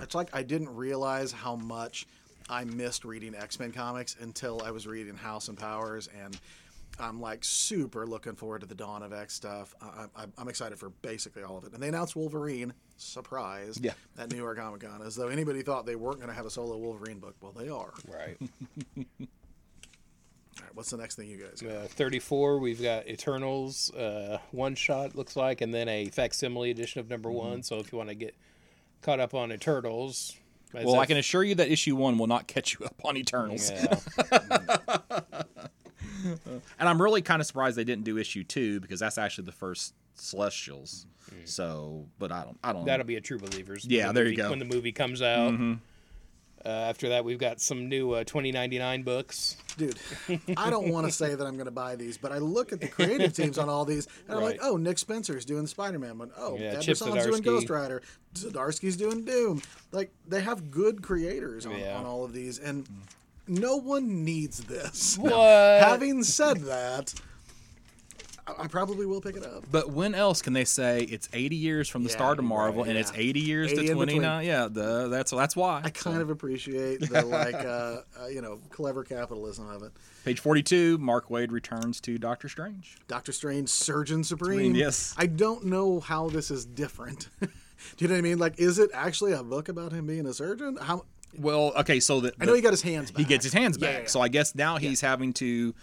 it's like I didn't realize how much I missed reading X Men comics until I was reading House and Powers, and I'm like super looking forward to the Dawn of X stuff. I, I, I'm excited for basically all of it. And they announced Wolverine, surprise, Yeah. at New York Comic Con, as though anybody thought they weren't going to have a solo Wolverine book. Well, they are. Right. [laughs] All right, what's the next thing you guys? got? uh, 34, we've got Eternals uh, one shot looks like, and then a facsimile edition of number one. So if you want to get caught up on Eternals, as well, I if- can assure you that issue one will not catch you up on Eternals. Yeah. [laughs] And I'm really kind of surprised they didn't do issue two because that's actually the first Celestials. So, but I don't, I don't. That'll be a True Believers. Yeah, the there you go. Mm-hmm. When the movie comes out. Uh, after that, we've got some new uh, 2099 books. Dude, I don't want to say that I'm going to buy these, but I look at the creative teams on all these, and I'm like, oh, Nick Spencer's doing Spider-Man one. Oh, Yeah, Chip doing Ghost Rider. Zdarsky's doing Doom. Like, they have good creators on, Yeah. on all of these, and no one needs this. What? Having said that, I, I probably will pick it up. But when else can they say it's 80 years from the Yeah, start of Marvel right, and it's 80 years 80 to 29? Yeah, the, that's that's why. I kind of appreciate the like, [laughs] uh, uh, you know, clever capitalism of it. Page 42, Mark Waid returns to Doctor Strange. Doctor Strange, Surgeon Supreme. Supreme, yes. I don't know how this is different. [laughs] Do you know what I mean? Like, is it actually a book about him being a surgeon? How? Well, okay, so the, I know he got his hands back. he gets his hands Yeah, back. yeah, yeah. So I guess now he's having to,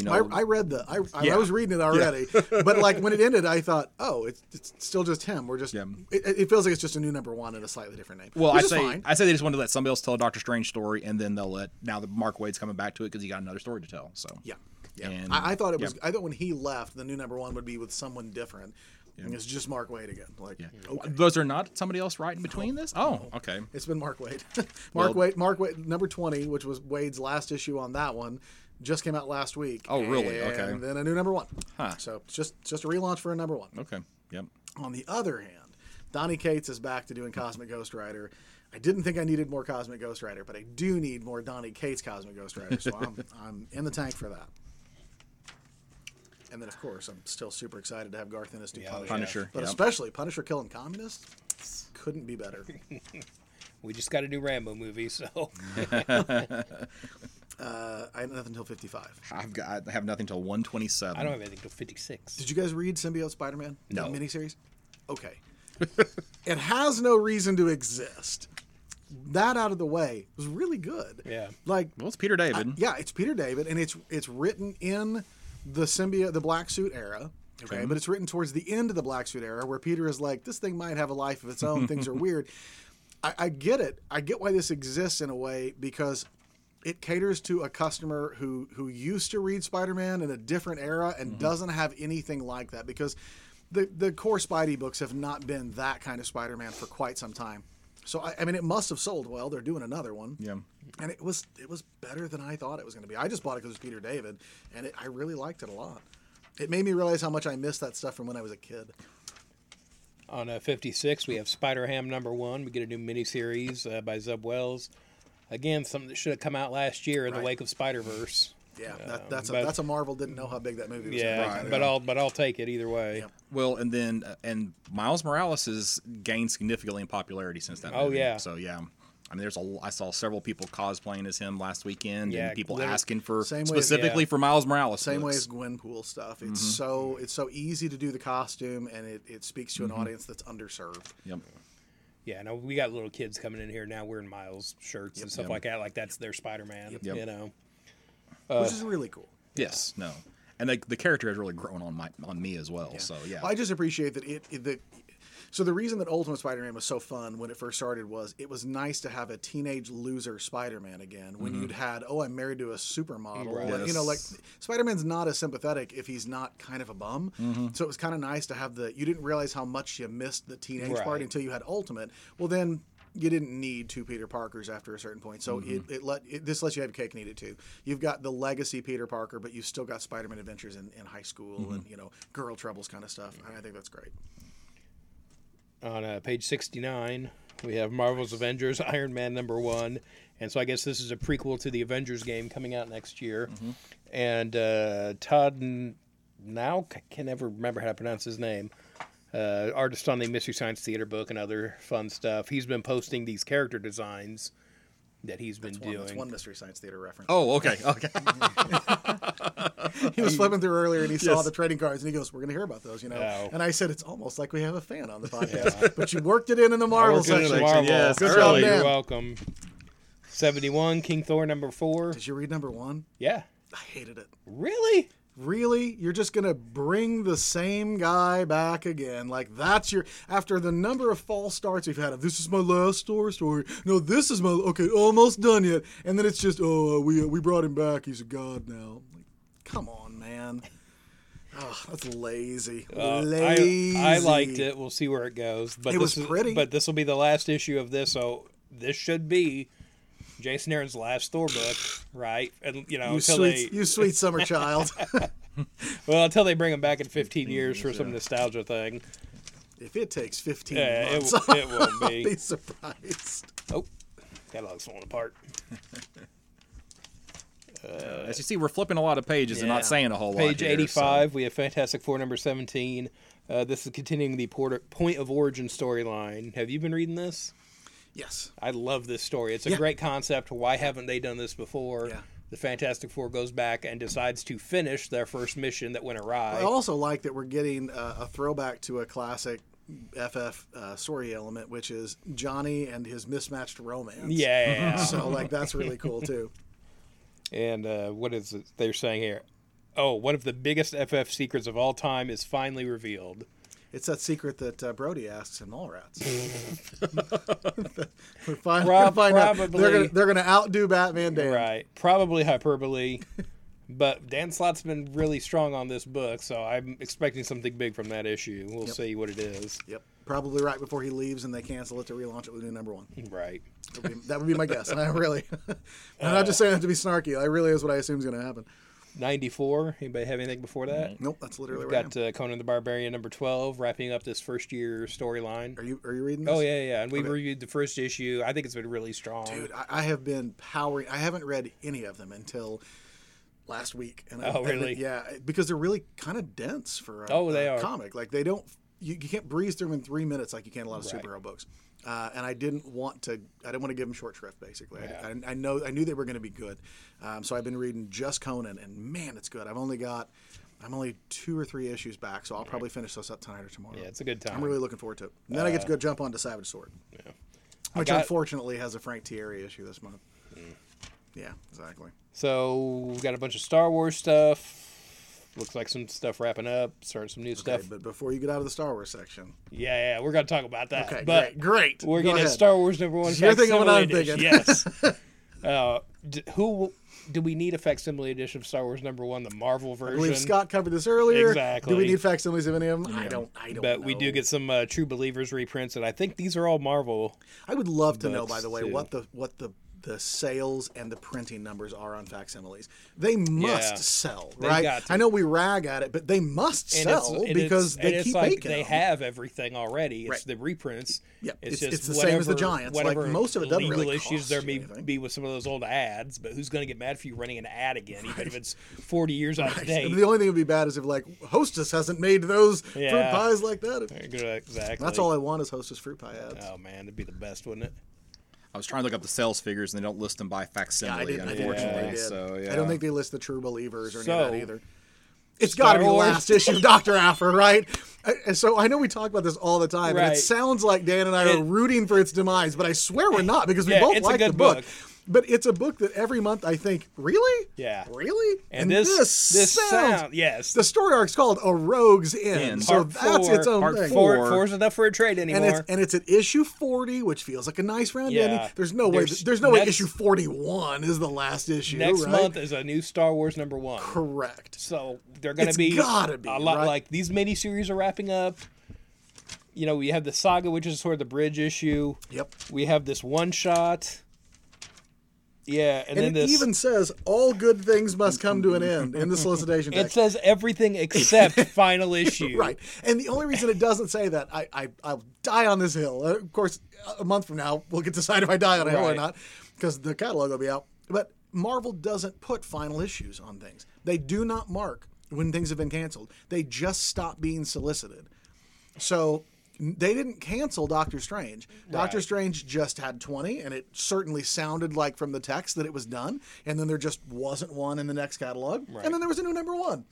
you know, I, I read the. I, I, Yeah. I was reading it already, [laughs] but like when it ended, I thought, oh, it's, it's still just him. We're just. Yeah. It, it feels like it's just a new number one and a slightly different name. Well, I say fine. I say they just wanted to let somebody else tell a Doctor Strange story, and then they'll let now the Mark Waid's coming back to it because he got another story to tell. So Yeah. Yeah. And- I, I thought it was. yeah. I thought when he left, the new number one would be with someone different. And it's just Mark Waid again. Like, okay. was there not somebody else writing between this? Oh, okay. It's been Mark Waid. [laughs] Mark Well- Waid. Mark Waid. Number twenty, which was Waid's last issue on that one. Just came out last week. Oh, really? And Okay. And then a new number one. Huh. So it's just just a relaunch for a number one. Okay. Yep. On the other hand, Donny Cates is back to doing Cosmic Ghost Rider. I didn't think I needed more Cosmic Ghost Rider, but I do need more Donny Cates Cosmic Ghost Rider, so I'm, [laughs] I'm in the tank for that. And then, of course, I'm still super excited to have Garth Ennis do Yeah, Punisher. Punisher, But yep. especially Punisher killing communists couldn't be better. [laughs] We just got a new Rambo movie, so [laughs] Uh, I have nothing until 55. I've got. I have nothing till 127. I don't have anything till 56. Did you guys read Symbiote Spider-Man? No. The miniseries? Okay. [laughs] it has no reason to exist. That out of the way was really good. Yeah. Like Well, it's Peter David. Yeah, it's Peter David, and it's it's written in the symbiote, the black suit era. Okay, but it's written towards the end of the black suit era, where Peter is like, "This thing might have a life of its own. Things are [laughs] weird." I, I get it. I get why this exists in a way because it caters to a customer who who used to read Spider-Man in a different era and doesn't have anything like that because the the core Spidey books have not been that kind of Spider-Man for quite some time. So I, I mean, it must have sold well. They're doing another one Yeah. and it was it was better than I thought it was going to be. I just bought it because it was Peter David, and it, I really liked it a lot. It made me realize how much I missed that stuff from when I was a kid. On uh, 56, we have Spider Ham number one. We get a new miniseries uh, by Zeb Wells. Again, something that should have come out last year in Right. the wake of Spider Verse. Yeah, that, that's a, but- that's a Marvel didn't know how big that movie was. Yeah, gonna be. but I'll but I'll take it either way. Yeah. Well, and then uh, and Miles Morales has gained significantly in popularity since that. Oh, movie. yeah. So yeah. I mean, there's a. I saw several people cosplaying as him last weekend, Yeah, and people literally- asking for Same way- specifically yeah. for Miles Morales. Same way books. as Gwenpool stuff. It's so it's so easy to do the costume, and it, it speaks to an audience that's underserved. Yep. Yeah, no, we got little kids coming in here now wearing Miles shirts and stuff Yep. like that. Like that's their Spider Man. Yep. You know. which is really cool. Yes. No. And the, the character has really grown on my on me as well. So yeah. I just appreciate that it, it the so the reason that Ultimate Spider-Man was so fun when it first started was it was nice to have a teenage loser Spider-Man again. When mm-hmm. you'd had oh I'm married to a supermodel, Right. you know like Spider-Man's not as sympathetic if he's not kind of a bum. Mm-hmm. So it was kind of nice to have the you didn't realize how much you missed the teenage part Right. until you had Ultimate. Well then. You didn't need two Peter Parkers after a certain point, so it, mm-hmm. it let it, this lets you have cake and eat it too. You've got the legacy Peter Parker, but you've still got Spider-Man adventures in, in high school and you know girl troubles kind of stuff. And I think that's great. On uh, page 69 we have marvel's avengers [laughs] iron man number one and so i guess this is a prequel to the avengers game coming out next year and uh, todd N- now I can never remember how to pronounce his name uh, artist on the mystery science theater book and other fun stuff he's been posting these character designs that he's been One, that's one Mystery Science Theater reference. oh, okay. Okay. [laughs] [laughs] he was flipping through earlier and he saw Yes. the trading cards and he goes, "We're going to hear about those," you know. Oh. And I said, "It's almost like we have a fan on the podcast." but you worked it in in the Marvel in the section. Marvel. yes, Good Early, job, you're welcome 71 king thor number four Did you read number one? yeah I hated it. really Really? You're just going to bring the same guy back again? Like that's your after the number of false starts we've had of this is my last store story. No, this is my okay, almost done yet. And then it's just oh, uh, we we brought him back. He's a god now. Like, come on, man. Oh, that's lazy. Uh, lazy. I, I liked it. We'll see where it goes. But It this was is- pretty. But this will be the last issue of this, so this should be Jason Aaron's last Thor book, right? And you know, You until sweet, they you sweet summer child. [laughs] [laughs] well, until they bring him back in 15 years for some nostalgia thing. if it takes 15 Yeah, it, months, w- it [laughs] won't I'll be. be surprised. Oh, catalog's falling apart. As you see, we're flipping a lot of pages and not saying a whole lot. Page here, 85, we have Fantastic Four number 17. Uh, this is continuing the port- point of origin storyline. Have you been reading this? Yes. I love this story. It's a Yeah. great concept. Why haven't they done this before? Yeah. The Fantastic Four goes back and decides to finish their first mission that went awry. I also like that we're getting uh, a throwback to a classic FF uh, story element, which is Johnny and his mismatched romance. yeah. So, like, that's really cool, too. [laughs] and uh, what is it they're saying here? Oh, one of the biggest FF secrets of all time is finally revealed. It's that secret that uh, Brodie asks in Mallrats. [laughs] [laughs] we're finally Prob- gonna find probably. they're gonna, outdo Batman. Right. Probably hyperbole, [laughs] but Dan Slott's been really strong on this book, so I'm expecting something big from that issue. We'll see what it is. Yep. Probably right before he leaves and they cancel it to relaunch it with new number one. Right. That would be, that would be my guess. And I really, [laughs] I'm not just saying that to be snarky. I really is what I assume is going to happen. 94. Anybody have anything before that? Nope, that's literally We've right. got uh, Conan the Barbarian number 12, wrapping up this first year storyline. Are you are you reading this? Oh, yeah, yeah. And we Okay. reviewed the first issue. I think it's been really strong. Dude, I, I have been powering. I haven't read any of them until last week. And I- Oh, and really? yeah, because they're really kind of dense for a, Oh, they a are. comic. Like they don't. You, you can't breeze through them in three minutes like you can a lot of Right. superhero books. Uh, and I didn't want to. I didn't want to give them short shrift. Basically, Yeah. I, I know. I knew they were going to be good. Um, so I've been reading just Conan, and man, it's good. I've only got. I'm only two or three issues back, so I'll probably finish this up tonight or tomorrow. Yeah, it's a good time. I'm really looking forward to it. And then I get to go jump onto Savage Sword. Yeah. Which got- unfortunately has a Frank Tieri issue this month. Yeah, exactly. So we've got a bunch of Star Wars stuff. Looks like some stuff wrapping up. Starting some new Okay, stuff. but before you get out of the Star Wars section, Yeah, yeah, we're gonna talk about that. okay, but great, great. We're Go getting. Star Wars number one. [laughs] You're thinking what I'm thinking. Yes. [laughs] uh, d- who do we need a facsimile edition of Star Wars number one, the Marvel version? I believe Scott covered this earlier. Exactly. Do we need facsimiles of any of them? I don't. I don't. but we do get some uh, True Believers reprints, and I think these are all Marvel. I would love to know, by the way, too. what the what the the sales and the printing numbers are on facsimiles. They must Yeah. sell, right? I know we rag at it, but they must And sell because it's, they keep like making they them. have everything already. It's Right. the reprints. Yeah, it's, it's- just it's the same as the whatever- Like, whatever most of it doesn't legal really issues cost there may anything. be with some of those old ads, but who's going to get mad if you running an ad again, even if it's forty years out of date? [laughs] The only thing that would be bad is if like Hostess hasn't made those fruit pies like that. Exactly. That's all I want is Hostess fruit pie ads. Oh man, it'd be the best, wouldn't it? I was trying to look up the sales figures, and they don't list them by Yeah, facsimile, I didn't. I didn't unfortunately. they did. So yeah, I don't think they list the true believers or any So, of that either. It's got to be the last issue of Doctor Aphra, right? And so I know we talk about this all the time, and it sounds like Dan and I are rooting for its demise, but I swear we're [laughs] not because we Yeah, both like the book. book. But it's a book that every month I think, really, Yeah. really, And, this this sounds. sound, yes. The story arc's called A Rogue's End, End. so Part that's four- its own part thing. four, four. four's enough for a trade anymore. And it's and it's at issue forty, which feels like a nice round Yeah. ending. There's no way. There's- There's no way issue forty one is the last issue. Next right? month is a new Star Wars number one. correct. So they're going to be gotta be, a lot right? like these miniseries are wrapping up. You know, we have the saga, which is sort of the bridge issue. Yep. We have this one shot. Yeah, and, And then it this. even says all good things must come to an end in the solicitation [laughs] it says everything except [laughs] final issue. [laughs] Right. And the only reason it doesn't say that, I, I, I'll die on this hill. Uh, of course, a month from now, we'll get to decide if I die on a hill or not because the catalog will be out. But Marvel doesn't put final issues on things, they do not mark when things have been canceled. They just stop being solicited. So they didn't cancel Doctor Strange. Doctor Strange just had 20, and it certainly sounded like from the text that it was done. And then there just wasn't one in the next catalog. Right. And then there was a new number one.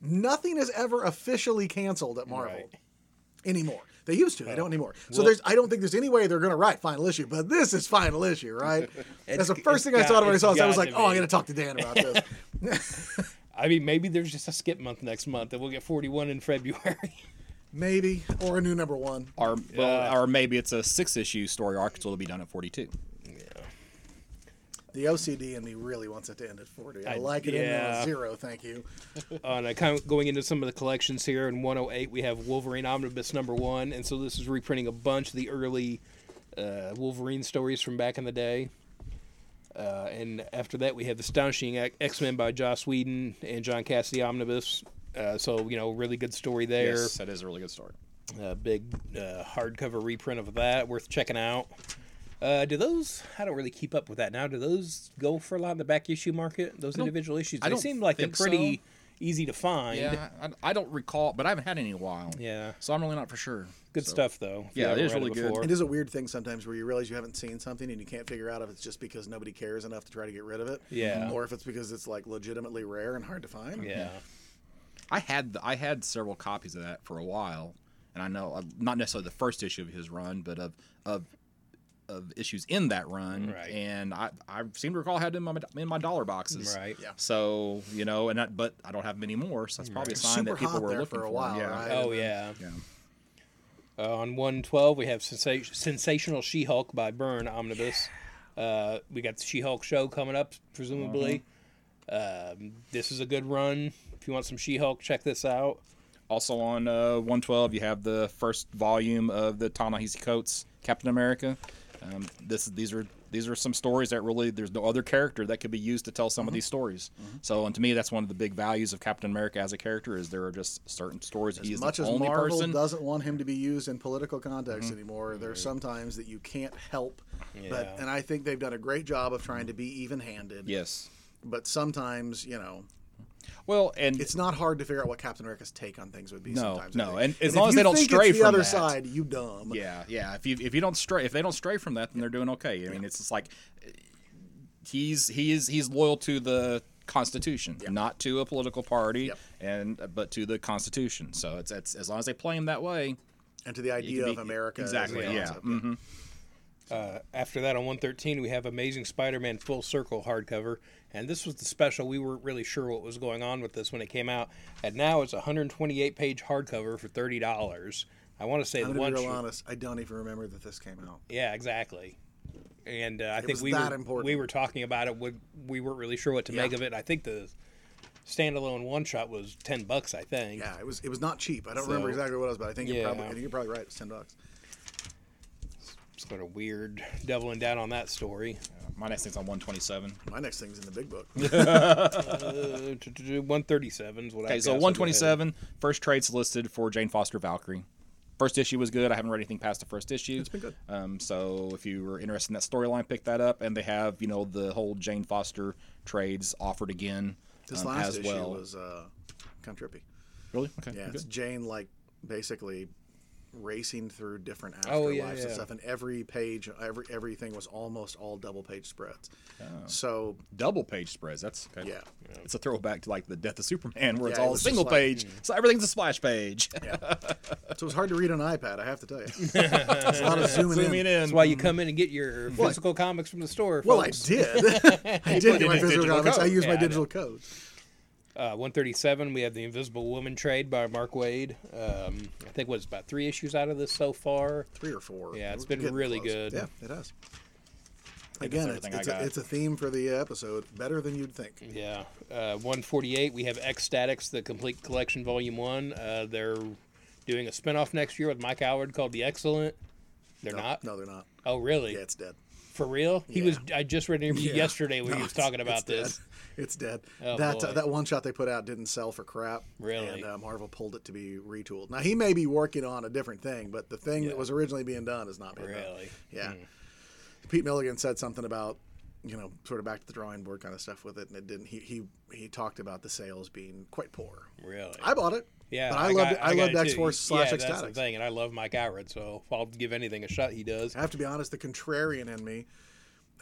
Nothing is ever officially canceled at Marvel Right. anymore. They used to. They don't anymore. So Well- there's. I don't think there's any way they're going to write final issue. But this is final issue, right? [laughs] That's the first thing I thought when I saw this. I was like, oh, I'm going to talk to Dan about this. [laughs] I mean, maybe there's just a skip month next month, and we'll get 41 in February. [laughs] Maybe or a new number one. Or well, Yeah. or maybe it's a six issue story arc, so it'll be done at forty two. The OCD in me really wants it to end at 40. I, I- like it in yeah. at zero. Thank you. [laughs] Uh, and I kind of going into some of the collections here. In 108, we have Wolverine Omnibus number one, and so this is reprinting a bunch of the early uh, Wolverine stories from back in the day. Uh, and after that, we have the Astonishing X Men by Joss Whedon and John Cassaday Omnibus. Uh, so you know, really good story there. Yes, that is a really good story. A big uh, hardcover reprint of that, worth checking out. Uh, do those? I don't really keep up with that now. Do those go for a lot in the back issue market? Those don't- individual issues? I They don't seem like they're think pretty easy to find. Yeah, I, I don't recall, but I haven't had any in a while. Yeah. so I'm really not for sure. Good So- stuff, though. if you Yeah, it haven't is read really good. before. It is a weird thing sometimes where you realize you haven't seen something and you can't figure out if it's just because nobody cares enough to try to get rid of it. Yeah. Or if it's because it's like legitimately rare and hard to find. Yeah. I had the, I had several copies of that for a while, and I know uh, not necessarily the first issue of his run, but of of of issues in that run. Right. And I I seem to recall I had them in my, in my dollar boxes. Right. Yeah. So you know, and that, but I don't have many more, so that's probably a sign Super that people hot were there looking for a them. while, Yeah. right? Oh yeah. Yeah. Uh, on 112, we have Sensa- Sensational She-Hulk by Byrne Omnibus. Uh, we got the She-Hulk show coming up, presumably. Um, this is a good run. If you want some She-Hulk, check this out. Also on uh, 112, you have the first volume of the Ta-Nehisi Coates Captain America. Um, this these are these are some stories that really there's no other character that could be used to tell some of these stories. So, and to me, that's one of the big values of Captain America as a character is there are just certain stories he As is much the as only Marvel person. doesn't want him to be used in political context Mm-hmm. anymore, there's sometimes that you can't help. But Yeah. and I think they've done a great job of trying to be even-handed. Yes. But sometimes, you know, Well, and it's not hard to figure out what Captain America's take on things would be. No, sometimes, no, and as long as they don't stray it's the from other that. side, you dumb. Yeah, yeah. If you if you don't stray if they don't stray from that, then they're doing okay. I mean, it's just like he's he is he's loyal to the Constitution, not to a political party, Yep. and but to the Constitution. So it's, it's as long as they play him that way. And to the idea can of America. exactly, yeah, mhm. Uh, after that, on 113, we have Amazing Spider-Man Full Circle hardcover, and this was the special. We weren't really sure what was going on with this when it came out, and now it's a 128-page hardcover for thirty dollars. I want to say I'm gonna one. be real honest. I don't even remember that this came out. Yeah, exactly. And uh, I think was we were important. we were talking about it. We, we weren't really sure what to make of it. I think the standalone one shot was ten bucks. I think. Yeah, it was. It was not cheap. I don't remember exactly what it was, but I think you're probably. I think you're probably right. It's ten bucks. It's kind of weird doubling down on that story. My next thing's on 127. My next thing's in the big book. [laughs] Uh, one thirty seven is what I. Okay, so 127 first trades listed for Jane Foster Valkyrie. First issue was good. I haven't read anything past the first issue. It's been good. Um, so if you were interested in that storyline, pick that up. And they have you know the whole Jane Foster trades offered again This um, last as issue well. was uh, kind of trippy. really okay. Yeah, good. it's Jane like basically racing through different afterlives Oh, yeah, and stuff, and every page, every everything was almost all double page spreads. Oh. So double page spreads. That's okay. yeah, It's a throwback to like the Death of Superman, where it's Yeah, it all was single like- page, so everything's a splash page. [laughs] so it's hard to read on iPad. I have to tell you, [laughs] it's a lot of zooming, Zooming in. in. That's why you come in and get your physical comics from the store. Well, I did. [laughs] I did get my physical digital comics. I code. used my Yeah, I digital code. Uh, 137, we have the Invisible Woman trade by Mark Waid. Um, I think what's about three issues out of this so far. Three or four. Yeah, it's We're been really close. good. Yeah, it has. Again, it's, it's, a, it's a theme for the episode. Better than you'd think. Yeah. Uh, 148, we have X-Statix, the complete collection, volume one. Uh, they're doing a spinoff next year with Mike Allred called The Excellent. They're No, not? No, they're not. Oh, really? Yeah, it's dead. For real? He Yeah. was. I just read an interview Yeah. yesterday where No, he was talking about it's dead. [laughs] It's dead. Oh, that boy. that one shot they put out didn't sell for crap. Really? And uh, Marvel pulled it to be retooled. Now he may be working on a different thing, but the thing Yeah. that was originally being done is not being done. Really? Yeah. Pete Milligan said something about you know sort of back to the drawing board kind of stuff with it, and it didn't. He he he talked about the sales being quite poor. Really? I bought it. Yeah, but I, loved got-. I, got loved X. Force slash yeah, that's the thing, and I love Mike Allred, so I'll give anything a shot he does. I have to be honest, the contrarian in me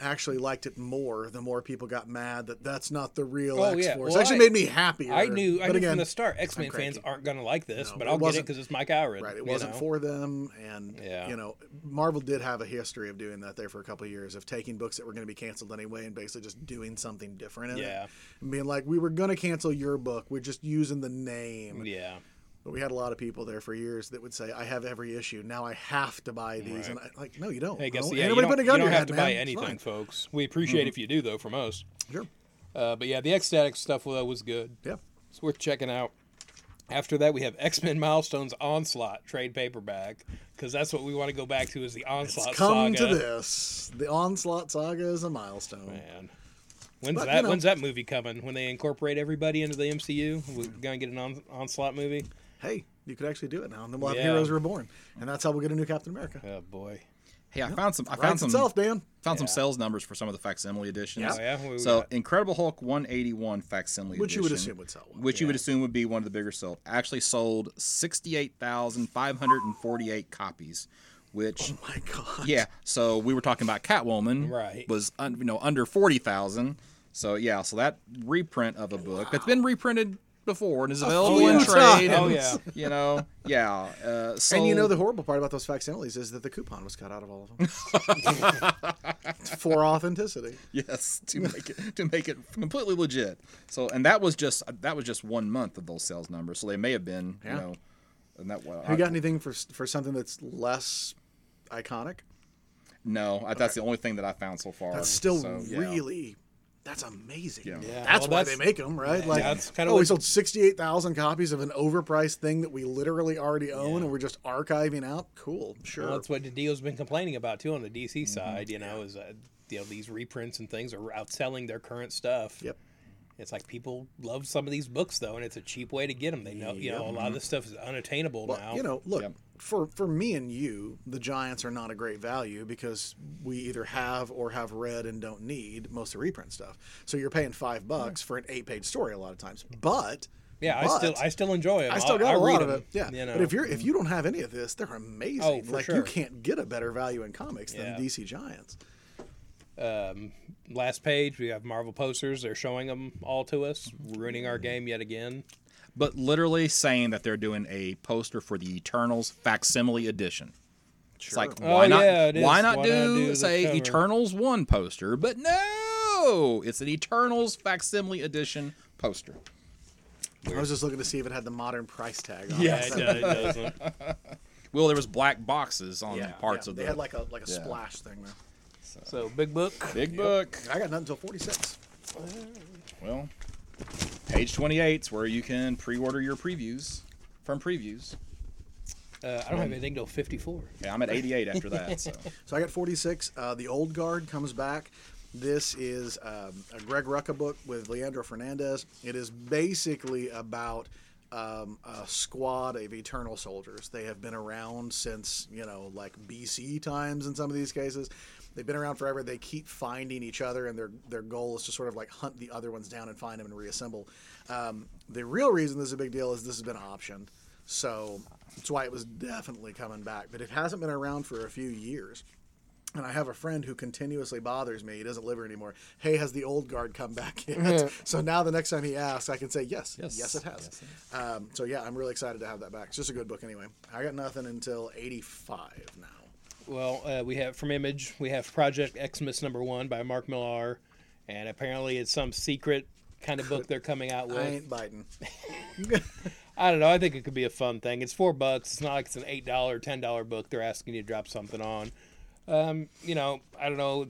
actually liked it more the more people got mad that that's not the real Oh, X yeah. Force. Well, it actually I- made me happier. I knew, I knew again, from the start, X Men fans aren't going to like this, No, but I'll get it because it's Mike Allred. Right, it wasn't know? for them, and Yeah. you know, Marvel did have a history of doing that there for a couple of years, of taking books that were going to be canceled anyway and basically just doing something different in Yeah. it, and being like, "We were going to cancel your book, we're just using the name." Yeah. But we had a lot of people there for years that would say, "I have every issue now. I have to buy these," and I, like, no, you don't. Hey, guess No, yeah, you don't, you don't have head, to man. buy anything, folks. We appreciate if you do, though, from us. Sure. Uh, but yeah, the Ecstatic stuff well, was good. Yeah. It's worth checking out. After that, we have X Men Milestones Onslaught trade paperback because that's what we want to go back to is the Onslaught It's come saga. to this. The Onslaught saga is a milestone. Man, when's But, that? you know- When's that movie coming? When they incorporate everybody into the MCU? We're gonna get an on, Onslaught movie. Hey, you could actually do it now, and then we'll have Yeah. Heroes Reborn, and that's how we'll get a new Captain America. Oh boy. Hey, I found some. I found Writes some. itself, Dan. Found some sales numbers for some of the facsimile editions. Yeah. Oh, yeah? What So got? Incredible Hulk 181 facsimile Which you would assume would sell well. Which you would assume would be one of the bigger sold. Actually sold 68,548 copies, which oh My God. yeah. So we were talking about Catwoman, Right. Was un, you know under 40,000. So yeah. So that reprint of a book that's been reprinted before and is available few in trade. Oh, and, yeah. You know. Yeah. Uh, so, [laughs] And you know the horrible part about those facsimiles is that the coupon was cut out of all of them [laughs] for authenticity. Yes, to make it to make it completely legit. So, and that was just that was just one month of those sales numbers. So they may have been, Yeah. you know, and that. Well, Have you got anything for for something that's less iconic? no, I, that's the only thing that I found so far. That's still So, yeah. really That's amazing. Yeah. Yeah, That's well, why that's- they make them, right? Like, that's kinda oh, we sold 68,000 copies of an overpriced thing that we literally already own and we're just archiving out. Cool. Sure. Well, that's what Dio's been complaining about too on the DC mm-hmm. side. You know, is that you know these reprints and things are outselling their current stuff. Yep. It's like people love some of these books though, and it's a cheap way to get them. They know, you know, a lot of mm-hmm. this stuff is unattainable Well, now. you know, look, Yep. For for me and you, the Giants are not a great value because we either have or have read and don't need most of the reprint stuff. So you're paying five bucks for an eight page story a lot of times. But yeah, I still I still enjoy them. I still got a lot of it. Yeah. you know. But if you're if you don't have any of this, they're amazing. Oh, like you can't get a better value in comics than Yeah. DC Giants. um, last page we have Marvel posters. They're showing them all to us, ruining our game yet again. But literally saying that they're doing a poster for the Eternals facsimile edition. It's like Oh, why not? yeah. Why not Why do, do say cover? Eternals one poster? But no, it's an Eternals facsimile edition poster. I was just looking to see if it had the modern price tag on Yeah, it. it, does, it doesn't. Well, there was black boxes on Yeah, parts yeah. of they the had like a like a Yeah. splash thing there. So big book. big book. I got nothing until 46. Well, page 28 is where you can pre-order your previews from previews. Uh, I don't have anything till fifty four. Yeah, I'm at 88 after that. So [laughs] So I got 46. Uh, the Old Guard comes back. This is um, a Greg Rucka book with Leandro Fernandez. It is basically about um, a squad of eternal soldiers. They have been around since, you know, like BC times in some of these cases. They've been around forever. They keep finding each other, and their their goal is to sort of like hunt the other ones down and find them and reassemble. Um, the real reason this is a big deal is this has been optioned. So that's why it was definitely coming back. But it hasn't been around for a few years. And I have a friend who continuously bothers me. He doesn't live here anymore. Hey, has the old guard come back yet? so now the next time he asks, I can say yes, yes, Yes. it has. Um, so yeah, I'm really excited to have that back. It's just a good book anyway. I got nothing until 85 now. Well, uh, we have from Image, we have Project Xmas number one by Mark Millar, and apparently it's some secret kind of book they're coming out [laughs] with. I ain't biting. [laughs] I don't know. I think it could be a fun thing. It's four bucks. It's not like it's an eight dollar, ten dollar book. They're asking you to drop something on. Um, you know, I don't know.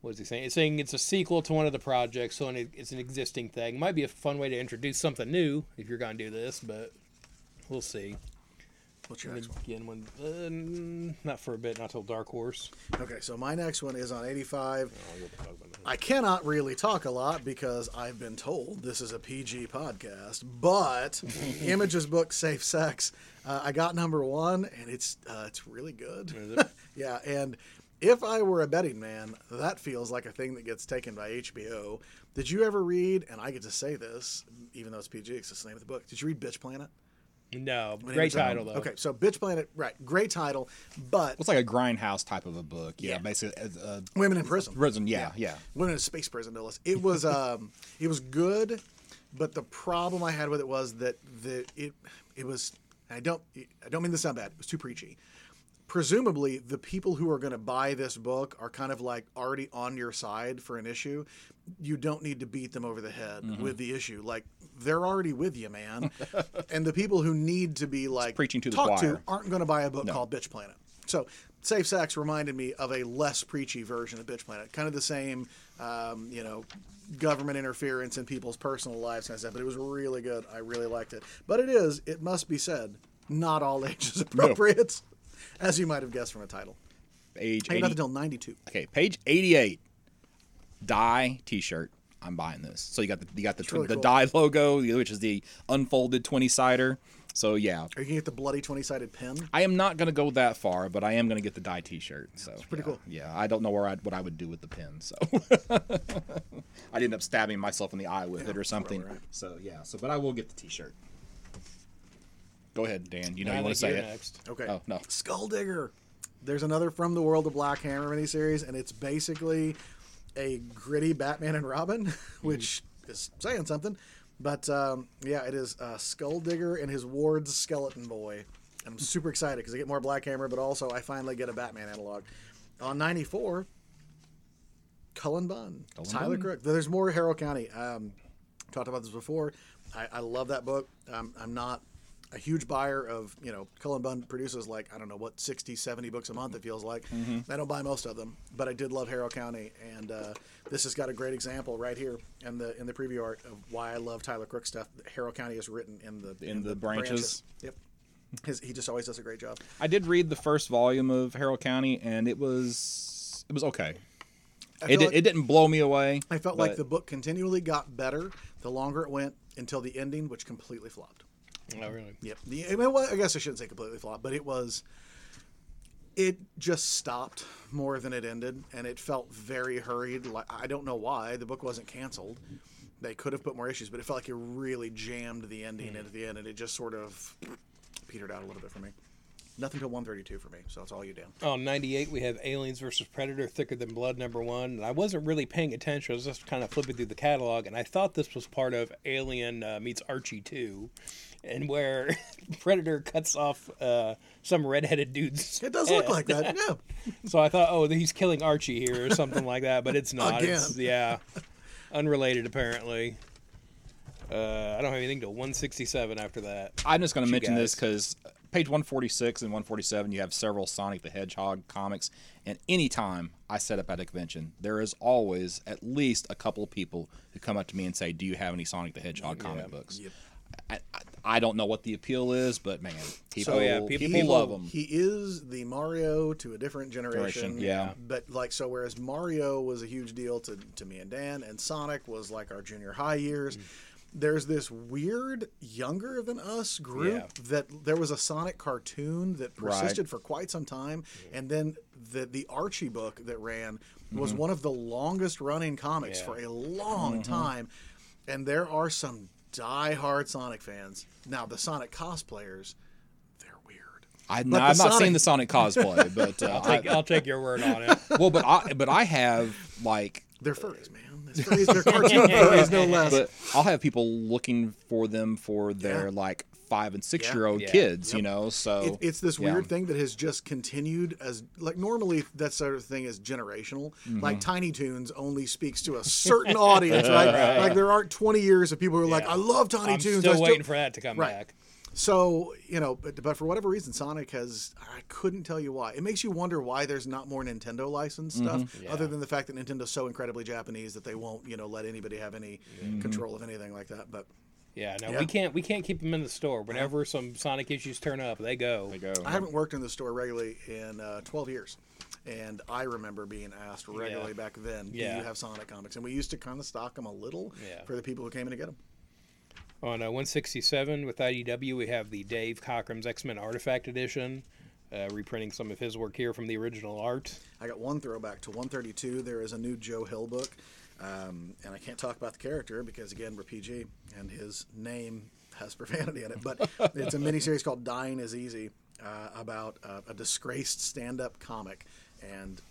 What is he saying? It's saying it's a sequel to one of the projects, so it's an existing thing. Might be a fun way to introduce something new if you're going to do this, but we'll see. What's your next one? again, when uh, not for a bit, not till Dark Horse. Okay, so my next one is on 85. Oh, we'll talk about that. I cannot really talk a lot because I've been told this is a PG podcast, but [laughs] Image's book Safe Sex, uh, I got number one, and it's uh, it's really good. It? [laughs] yeah, and if I were a betting man, that feels like a thing that gets taken by HBO. Did you ever read? And I get to say this, even though it's PG, it's the name of the book. Did you read Bitch Planet? No, When great title though. Okay, so Bitch Planet, right? Great title, but it's like a grindhouse type of a book. Yeah, Yeah. basically uh, women in prison. prison. Yeah, yeah. Women in space prison, no less. It was um, [laughs] it was good, but the problem I had with it was that the it it was. I don't I don't mean to sound bad. It was too preachy. Presumably, the people who are going to buy this book are kind of like already on your side for an issue. You don't need to beat them over the head Mm-hmm. with the issue. Like they're already with you, man. [laughs] and the people who need to be like preaching to choir. to aren't going to buy a book called Bitch Planet. So Safe Sex reminded me of a less preachy version of Bitch Planet, kind of the same, um, you know, government interference in people's personal lives kind of stuff. But it was really good. I really liked it. But it is, it must be said, not all [laughs] ages appropriate, as you might have guessed from a title. Page I got 80, until '92. okay, page 88. Die T-shirt. I'm buying this. So you got the you got the really the cool. die logo, which is the unfolded 20 sider. So yeah, Are you gonna get the bloody twenty-sided pen? I am not going to go that far, but I am going to get the die T-shirt. So it's pretty yeah, cool. Yeah, I don't know where I what I would do with the pin, so [laughs] I'd end up stabbing myself in the eye with it or something. right. So yeah, so but I will get the T-shirt. Go ahead, Dan. You know I you want to say it. next. Okay. Oh no. Skulldigger. There's another From the World of Black Hammer miniseries, and it's basically a gritty Batman and Robin, [laughs] which is saying something. But um, yeah, it is uh, Skulldigger and his ward's Skeleton Boy. And I'm super excited because I get more Black Hammer, but also I finally get a Batman analog. On 94, Cullen Bunn, Tyler Bunn. Crook. There's more Harrow County. Um, talked about this before. I, I love that book. Um, I'm not a huge buyer of you know Cullen Bunn produces like I don't know what 60, 70 books a month it feels like. I don't buy most of them, but I did love Harrow County, and uh, this has got a great example right here in the in the preview art of why I love Tyler Crook stuff. Harrow County is written in the In the branches. Yep, His, he just always does a great job. I did read the first volume of Harrow County, and it was it was okay. It, like- it didn't blow me away. I felt like the book continually got better the longer it went until the ending, which completely flopped. Oh, really? Yep. The, I, mean, well, I guess I shouldn't say completely flopped, but it was. It just stopped more than it ended, and it felt very hurried. Like I don't know why the book wasn't canceled. They could have put more issues, but it felt like it really jammed the ending hmm. at the end, and it just sort of petered out a little bit for me. Nothing till 132 for me, so that's all you down. On 98, we have Aliens versus Predator, Thicker Than Blood, number one. And I wasn't really paying attention. I was just kind of flipping through the catalog, and I thought this was part of Alien uh, meets Archie 2, and where [laughs] Predator cuts off uh, some redheaded dude's. It does look like that, yeah. [laughs] So I thought, oh, he's killing Archie here or something like that, but it's not. It's, yeah, [laughs] unrelated apparently. Uh, I don't have anything till 167 after that. I'm just going to you mention this because page 146 and 147, you have several Sonic the Hedgehog comics. And anytime I set up at a convention, there is always at least a couple of people who come up to me and say, "Do you have any Sonic the Hedgehog comic books?" I, I, I don't know what the appeal is, but man, people, So, yeah, people, people- love them. He is the Mario to a different generation. Generation, yeah. But like so, whereas Mario was a huge deal to, to me and Dan, and Sonic was like our junior high years. Mm. There's this weird younger than us group Yeah. that there was a Sonic cartoon that persisted Right. for quite some time, and then the the Archie book that ran was Mm-hmm. one of the longest running comics Yeah. for a long time. And there are some die-hard Sonic fans. Now the Sonic cosplayers, they're weird. I, But I've the not Sonic- seen the Sonic cosplay, but [laughs] uh, I'll take, I'll take your word on it. [laughs] Well, but I but I have like They're furries, man. [laughs] They're furries. They're cartoon [laughs] furries, no less. but I'll have people looking for them for their Yeah. like five and six year old Yeah. kids, you know. So it, it's this yeah. weird thing that has just continued as like normally that sort of thing is generational. Mm-hmm. Like Tiny Toons only speaks to a certain audience, [laughs] right? Like there aren't 20 years of people who are like, I love Tiny I'm Toons. still I still-" waiting for that to come Right. back. So you know, but, but for whatever reason, Sonic has. I couldn't tell you why. It makes you wonder why there's not more Nintendo licensed stuff, Mm-hmm. other Yeah. than the fact that Nintendo's so incredibly Japanese that they won't, you know, let anybody have any Mm-hmm. control of anything like that. But Yeah, no, Yeah. we can't we can't keep them in the store. Whenever some Sonic issues turn up, they go. They go. I haven't worked in the store regularly in uh, 12 years. And I remember being asked regularly back then, do Yeah. you have Sonic comics? And we used to kind of stock them a little Yeah. for the people who came in to get them. On uh, 167 with IDW, we have the Dave Cockrum's X Men Artifact Edition, uh, reprinting some of his work here from the original art. I got one throwback to 132. There is a new Joe Hill book. Um, and I can't talk about the character because, again, we're PG and his name has profanity in it. But [laughs] it's a miniseries called Dying is Easy uh, about uh, a disgraced stand up comic. And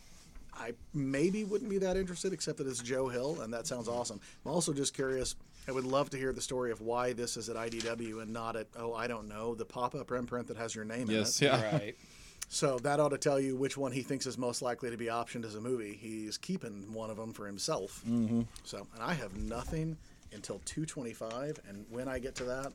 I maybe wouldn't be that interested, except that it's Joe Hill, and that sounds awesome. I'm also just curious. I would love to hear the story of why this is at IDW and not at, oh, I don't know, the pop up imprint that has your name Yes, in it. Yes, yeah. Right. [laughs] So that ought to tell you which one he thinks is most likely to be optioned as a movie. He's keeping one of them for himself. Mm-hmm. So, and I have nothing until 225, and when I get to that,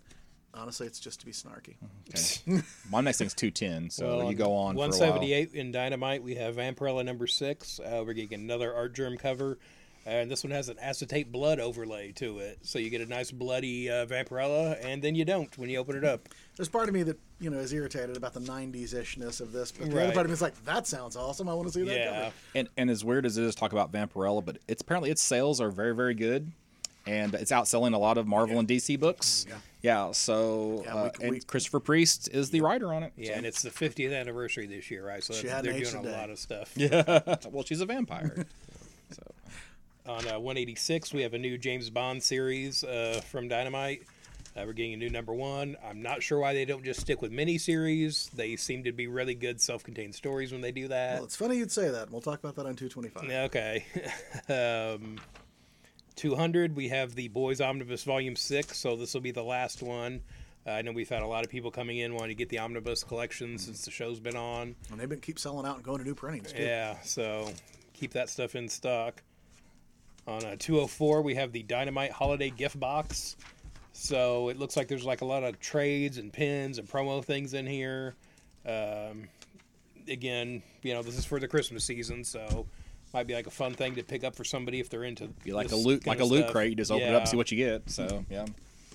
honestly, it's just to be snarky. Okay. [laughs] My next thing's two ten, so Well, you go on for a while. 178 in Dynamite, we have Vampirella number six. Uh, we're getting another Artgerm cover. And this one has an acetate blood overlay to it. So you get a nice bloody uh, Vampirella, and then you don't when you open it up. There's part of me that you know is irritated about the 90s ishness of this, but the Right. other part of me is like, that sounds awesome. I want to see that Yeah. cover. And and as weird as it is talk about Vampirella, but it's apparently its sales are very very good, and it's outselling a lot of Marvel and DC books. Yeah. Yeah. So Yeah, uh, we- and we- Christopher Priest is the writer on it. Yeah, and it's the 50th anniversary this year, right? So She they're doing a a day. lot of stuff. Yeah. [laughs] well, she's a vampire. [laughs] so On uh, 186, we have a new James Bond series uh, from Dynamite. Uh, we're getting a new number one. I'm not sure why they don't just stick with miniseries. They seem to be really good self-contained stories when they do that. Well, it's funny you'd say that. We'll talk about that on 225. Okay. [laughs] um, 200, we have the Boys Omnibus Volume 6, so this will be the last one. Uh, I know we've had a lot of people coming in wanting to get the Omnibus collection since the show's been on. And they've been keep selling out and going to new printings. Too. Yeah, so keep that stuff in stock. On uh, 204, we have the Dynamite Holiday Gift Box. So it looks like there's like a lot of trades and pins and promo things in here. Um, again, you know, this is for the Christmas season, so might be like a fun thing to pick up for somebody if they're into. You like a loot, like a loot stuff. crate. You just open it up, Yeah. see what you get. So yeah,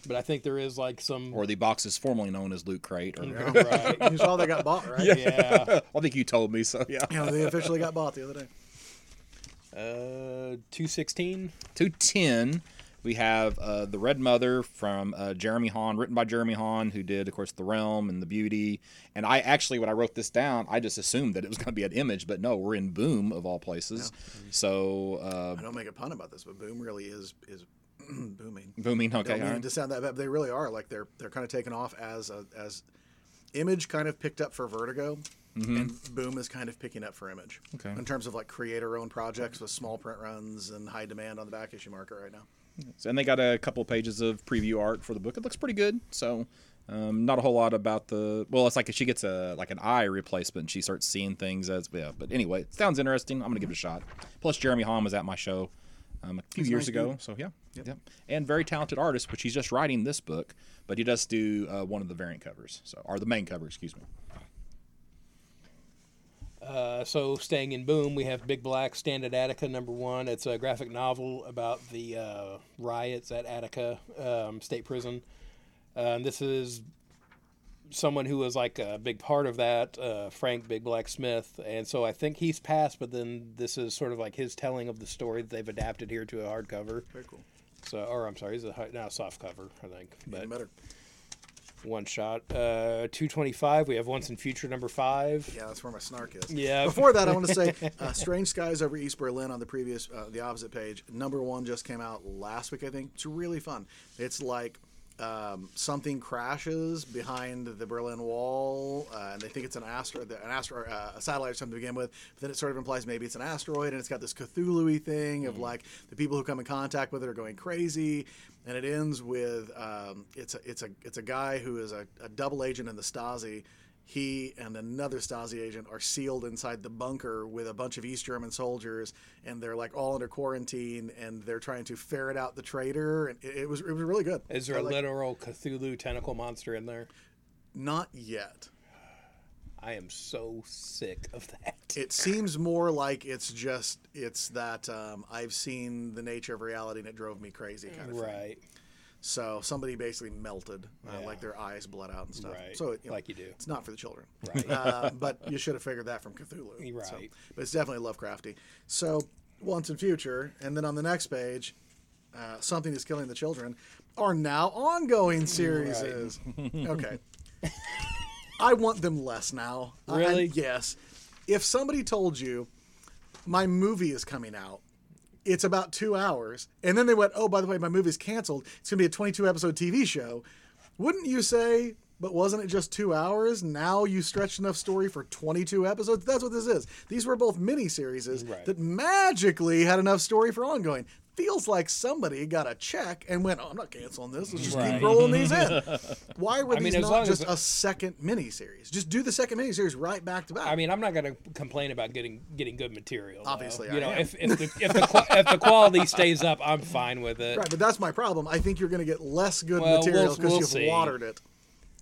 But I think there is like some. or the box is formerly known as loot crate. Or [laughs] right. You saw they got bought, right? yeah. [laughs] I think you told me so. Yeah. You know, they officially got bought the other day. Uh, two sixteen. Two ten. We have uh, the Red Mother from uh, Jeremy Haun, written by Jeremy Haun, who did, of course, The Realm and The Beauty. And I actually, when I wrote this down, I just assumed that it was going to be an image, but no, we're in Boom of all places. So uh, I don't make a pun about this, but Boom really is is [clears throat] booming. booming. I Okay, don't mean right. to sound that bad. but They really are like they're they're kind of taken off as a, as Image kind of picked up for Vertigo, and Boom is kind of picking up for Image. Mm-hmm. Okay. In terms of like creator-owned projects with small print runs and high demand on the back issue market right now. So- and they got a couple pages of preview art for the book. It looks pretty good. So, um, not a whole lot about the. Well, it's like she gets a like an eye replacement. and She starts seeing things as yeah. But anyway, it sounds interesting. I'm gonna give it a shot. Plus, Jeremy Haun was at my show um, a few He's years nice ago. dude. So yeah, yep. And very talented artist, which he's just writing this book, but he does do uh, one of the variant covers. So or the main cover, excuse me. Uh, so staying in Boom, we have Big Black Stand at Attica number one. It's a graphic novel about the uh, riots at Attica um, State Prison. Um, this is someone who was like a big part of that, uh, Frank Big Black Smith, and so I think he's passed. But then this is sort of like his telling of the story that they've adapted here to a hardcover. Very cool. So, or I'm sorry, it's a now soft cover, I think. But Even better. One shot. Uh, 225. We have Once and Future number five. Yeah, that's where my snark is. Yeah. Before that, I want to say [laughs] uh, Strange Skies over East Berlin on the previous, uh, the opposite page. Number one just came out last week, I think. It's really fun. It's like um, something crashes behind the Berlin Wall, uh, and they think it's an asteroid, an asteroid, uh, a satellite or something to begin with. But then it sort of implies maybe it's an asteroid, and it's got this Cthulhu thing of like the people who come in contact with it are going crazy. And it ends with um, it's a it's a it's a guy who is a, a double agent in the Stasi he and another Stasi agent are sealed inside the bunker with a bunch of East German soldiers, and they're like all under quarantine, and they're trying to ferret out the traitor. And it, it was it was really good. Is there I a like- literal Cthulhu tentacle monster in there? Not yet. I am so sick of that. It seems more like it's just it's that um, I've seen the nature of reality and it drove me crazy kind of thing. Right. So somebody basically melted, uh, Yeah. like their eyes bled out and stuff. Right, So it, you know, like you do. It's not for the children. Right. uh, but you should have figured that from Cthulhu. [laughs] Right. So- but it's definitely Lovecrafty. So once in future, and then on the next page, uh, something is killing the children are now ongoing series. [laughs] okay. I want them less now. I- Really? yes. If somebody told you my movie is coming out. It's about two hours. And then they went, oh, by the way, my movie's canceled. It's going to be a 22 episode TV show. Wouldn't you say, but wasn't it just two hours? Now you stretched enough story for 22 episodes? That's what this is. These were both mini series Right. that magically had enough story for ongoing. Feels like somebody got a check and went, oh, I'm not canceling this. Let's just Right. keep rolling these in. [laughs] Why were I these as not just a second mini series? Just do the second mini series right back to back. I mean, I'm not going to complain about getting getting good material. though. Obviously, you I know, am. if if the if the, if the quality stays up, I'm fine with it. Right, but that's my problem. I think you're going to get less good Well, material we'll- because we'll you've see. watered it.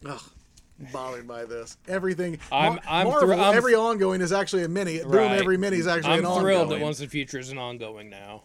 Ugh, bothered by this. Everything. I'm- I'm Marvel, thr- I'm- every ongoing is actually a mini. Boom, every mini is actually I'm an thrilled ongoing. that Once and Future is an ongoing now.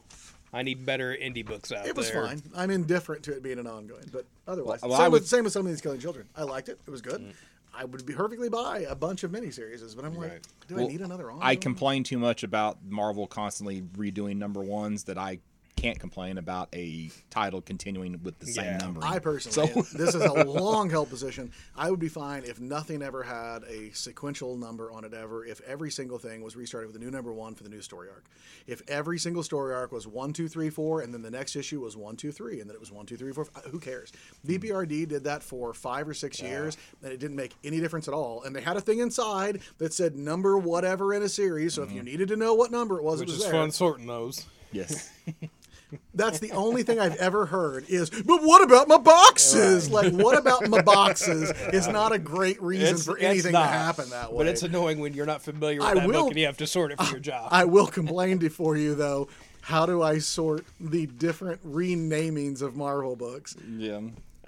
I need better indie books out there. it was there. fine. I'm indifferent to it being an ongoing, but otherwise, Well, same, I with, would- same with some of these killing children. I liked it. It was good. Mm. I would be perfectly buy a bunch of miniseries, but I'm like, Right. do I need another ongoing? I complain too much about Marvel constantly redoing number ones that I can't complain about a title continuing with the same Yeah. number. I personally, So- this is a long held position. I would be fine if nothing ever had a sequential number on it ever. If every single thing was restarted with a new number one for the new story arc. If every single story arc was one, two, three, four, and then the next issue was one, two, three, and then it was one, two, three, four. f- Who cares? BPRD did that for five or six years, and it didn't make any difference at all. And they had a thing inside that said number whatever in a series. So if mm-hmm. you needed to know what number it was, Which it was is there. fun sorting those. yes. [laughs] That's the only thing I've ever heard is, but what about my boxes? Like, what about my boxes [laughs] is not a great reason It's- for anything not, to happen that way. But it's annoying when you're not familiar with I that will- book and you have to sort it for your job. I will complain to for you though. How do I sort the different renamings of Marvel books? Yeah.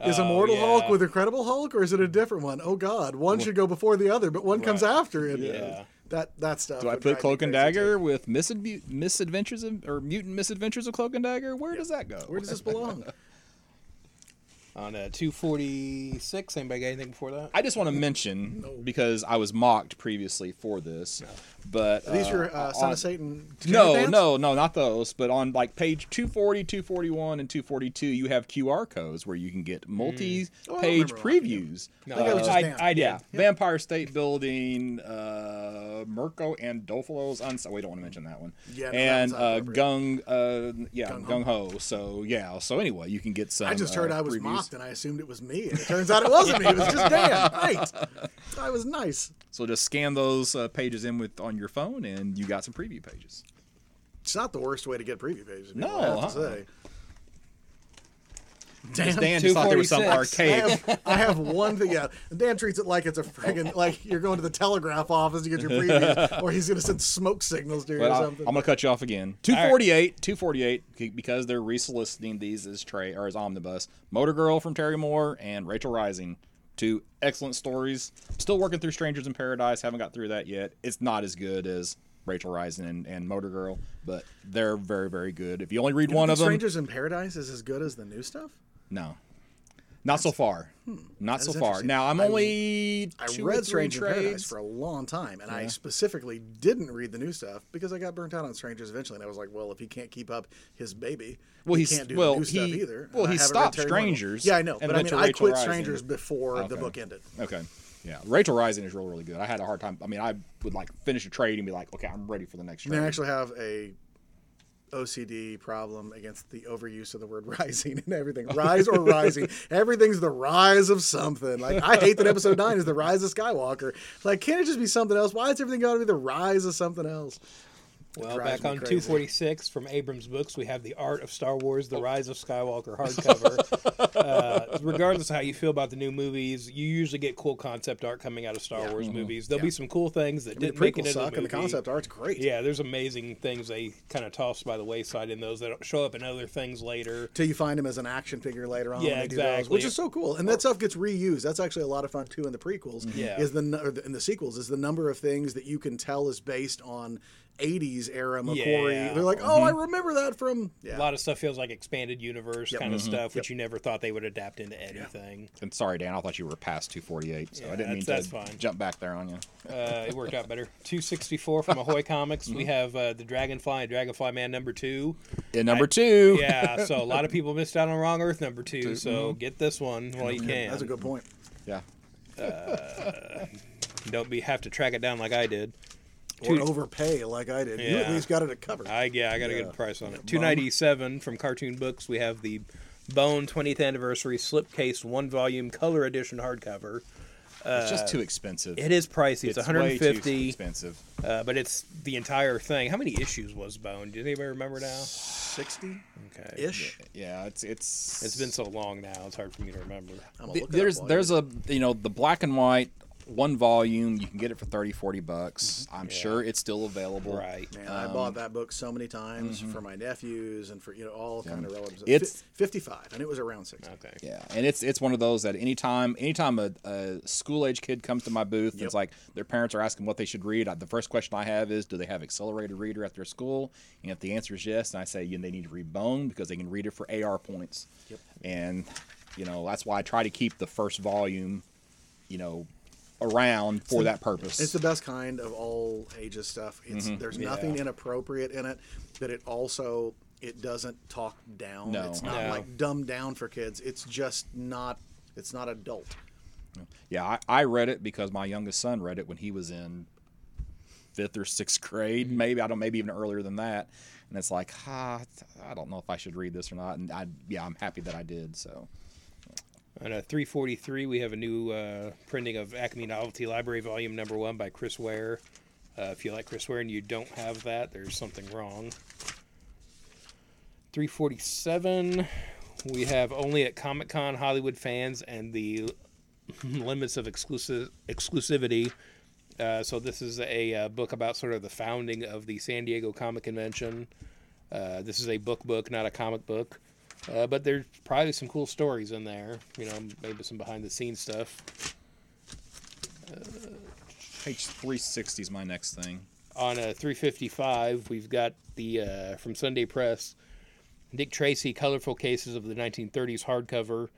Is Oh, Immortal yeah. Hulk with Incredible Hulk, or is it a different one? Oh God, one should go before the other, but one comes after it. Yeah. That that stuff. Do I put Cloak and Dagger too. with misadve- misadventures of, or mutant misadventures of Cloak and Dagger? Where does that go? Where does this belong? [laughs] On uh, 246, anybody got anything before that? I just want to mention because I was mocked previously for this, but Are these uh, your uh, Son on- of Satan? No, pants? no, no, not those. But on like page 240, 241, and 242, you have QR codes where you can get multi-page Oh, I remember one, yeah. previews. No, I think it was just I, I did. Yeah, Vampire State Building, uh, Mirko and Dofalo's Uns. We don't want to mention that one. Yeah, no, and uh, Gung, uh, yeah, Gung Gung Ho. So yeah. So anyway, you can get some. I just heard uh, I was previews. mocked, and I assumed it was me. And it turns out it wasn't me. It was just Dan. [laughs] Great. I was nice. So just scan those uh, pages in with on your phone, and you got some preview pages. It's not the worst way to get preview pages. No, I have to uh-uh. say. Dan, Dan just thought there was some 246. I have, I have one thing. Yeah, Dan treats it like it's a friggin' like you're going to the telegraph office to get your previews, [laughs] or he's going to send smoke signals to you But or something. I'm gonna cut you off again. 248, 248, because they're resoliciting these as Trey or as omnibus. Motor Girl from Terry Moore and Rachel Rising, two excellent stories. Still working through Strangers in Paradise. Haven't got through that yet. It's not as good as Rachel Rising and, and Motor Girl, but they're very very good. If you only read You one of them, Strangers in Paradise is as good as the new stuff. no, not so far. Hmm. Not That so far. Now I'm I- only I read in Paradise for a long time, and I specifically didn't read the new stuff because I got burnt out on Strangers eventually, and I was like, well, if he can't keep up his baby, Well, he can't do well, new stuff he- either. well, he stopped Strangers Yeah, I know, but I mean, I quit Rising. Strangers before the book ended. Okay. Yeah, Rachel Rising is really, really good. I had a hard time. I mean, I would like finish a trade and be like, okay, I'm ready for the next Trade. And. I actually have a OCD problem against the overuse of the word [laughs] rising and everything. Oh. Rise or rising. Everything's the rise of something. Like I hate that episode nine is the rise of Skywalker. Like, can't it just be something else? Why is everything got to be the rise of something else? Well, back on crazy. 246 from Abrams Books, we have The Art of Star Wars The Rise of Skywalker hardcover. [laughs] uh, regardless of how you feel about the new movies, you usually get cool concept art coming out of Star Wars movies. There'll be some cool things that I mean, didn't make it into the and the concept art's great. Yeah, there's amazing things they kind of toss by the wayside in those that show up in other things later. Till you find him as an action figure later on. Yeah, when they do those, exactly. which is so cool. And that stuff gets reused. That's actually a lot of fun too in the prequels. Yeah. Is the or the- in the sequels is the number of things that you can tell is based on 80s era McQuarrie. Yeah. They're like, oh, I remember that from. Yeah. A lot of stuff feels like expanded universe kind Mm-hmm. of stuff, which you never thought they would adapt into anything. and sorry, Dan, I thought you were past 248, so Yeah, I didn't mean that's- to fine. jump back there on you. Uh, it worked out better. 264 from Ahoy Comics. Mm-hmm. We have uh, the Dragonfly, Dragonfly Man number two. In number two, [laughs] Yeah, so a lot of people missed out on Wrong Earth number two. So get this one while you can. Mm-hmm. That's a good point. yeah. Don't be have to track it down like I did. Or Two- overpay like I did. You at least got it covered. I yeah, I got a Yeah. good price on it. Two ninety seven from Cartoon Books. We have the Bone 20th Anniversary Slipcase one volume color edition hardcover. it's just too expensive. It is pricey. It's, It's one hundred way too expensive. uh, but it's the entire thing. How many issues was Bone? Does anybody remember now? 60 Okay, ish. Yeah, it's it's It's been so long now; it's hard for me to remember. I'm gonna Th- look it up there's there's a you know the black and white one volume you can get it for 30 40 bucks i'm Yeah. sure it's still available Right. Man, I bought that book so many times for my nephews and for you know all kind of relatives. mm-hmm. It's- Fi- 55, and it was around 60. Okay. yeah and it's it's one of those that anytime anytime a, a school age kid comes to my booth Yep. it's like their parents are asking what they should read I, the first question i have is do they have accelerated reader at their school and if the answer is yes then i say you know, they need to read bone because they can read it for ar points Yep. and you know that's why i try to keep the first volume you know around for that purpose It's the best kind of all ages stuff. It's Mm-hmm. there's nothing Yeah. inappropriate in it, but it also it doesn't talk down. No. It's not No. like dumbed down for kids. It's just not it's not adult. Yeah, I, I read it because my youngest son read it when he was in fifth or sixth grade, maybe I don't, maybe even earlier than that. And it's like, ah, I don't know if I should read this or not. And I, yeah, I'm happy that I did. So On a 343, we have a new uh, printing of Acme Novelty Library Volume Number One by Chris Ware. Uh, if you like Chris Ware and you don't have that, there's something wrong. 347, we have only at Comic Con Hollywood fans and the [laughs] limits of exclusive exclusivity. Uh, so this is a uh, book about sort of the founding of the San Diego Comic Convention. Uh, this is a book book, not a comic book. Uh, but there's probably some cool stories in there. You know, maybe some behind the scenes stuff. Page 360 is my next thing. On a 355, we've got the uh, from Sunday Press, Dick Tracy colorful cases of the 1930s hardcover.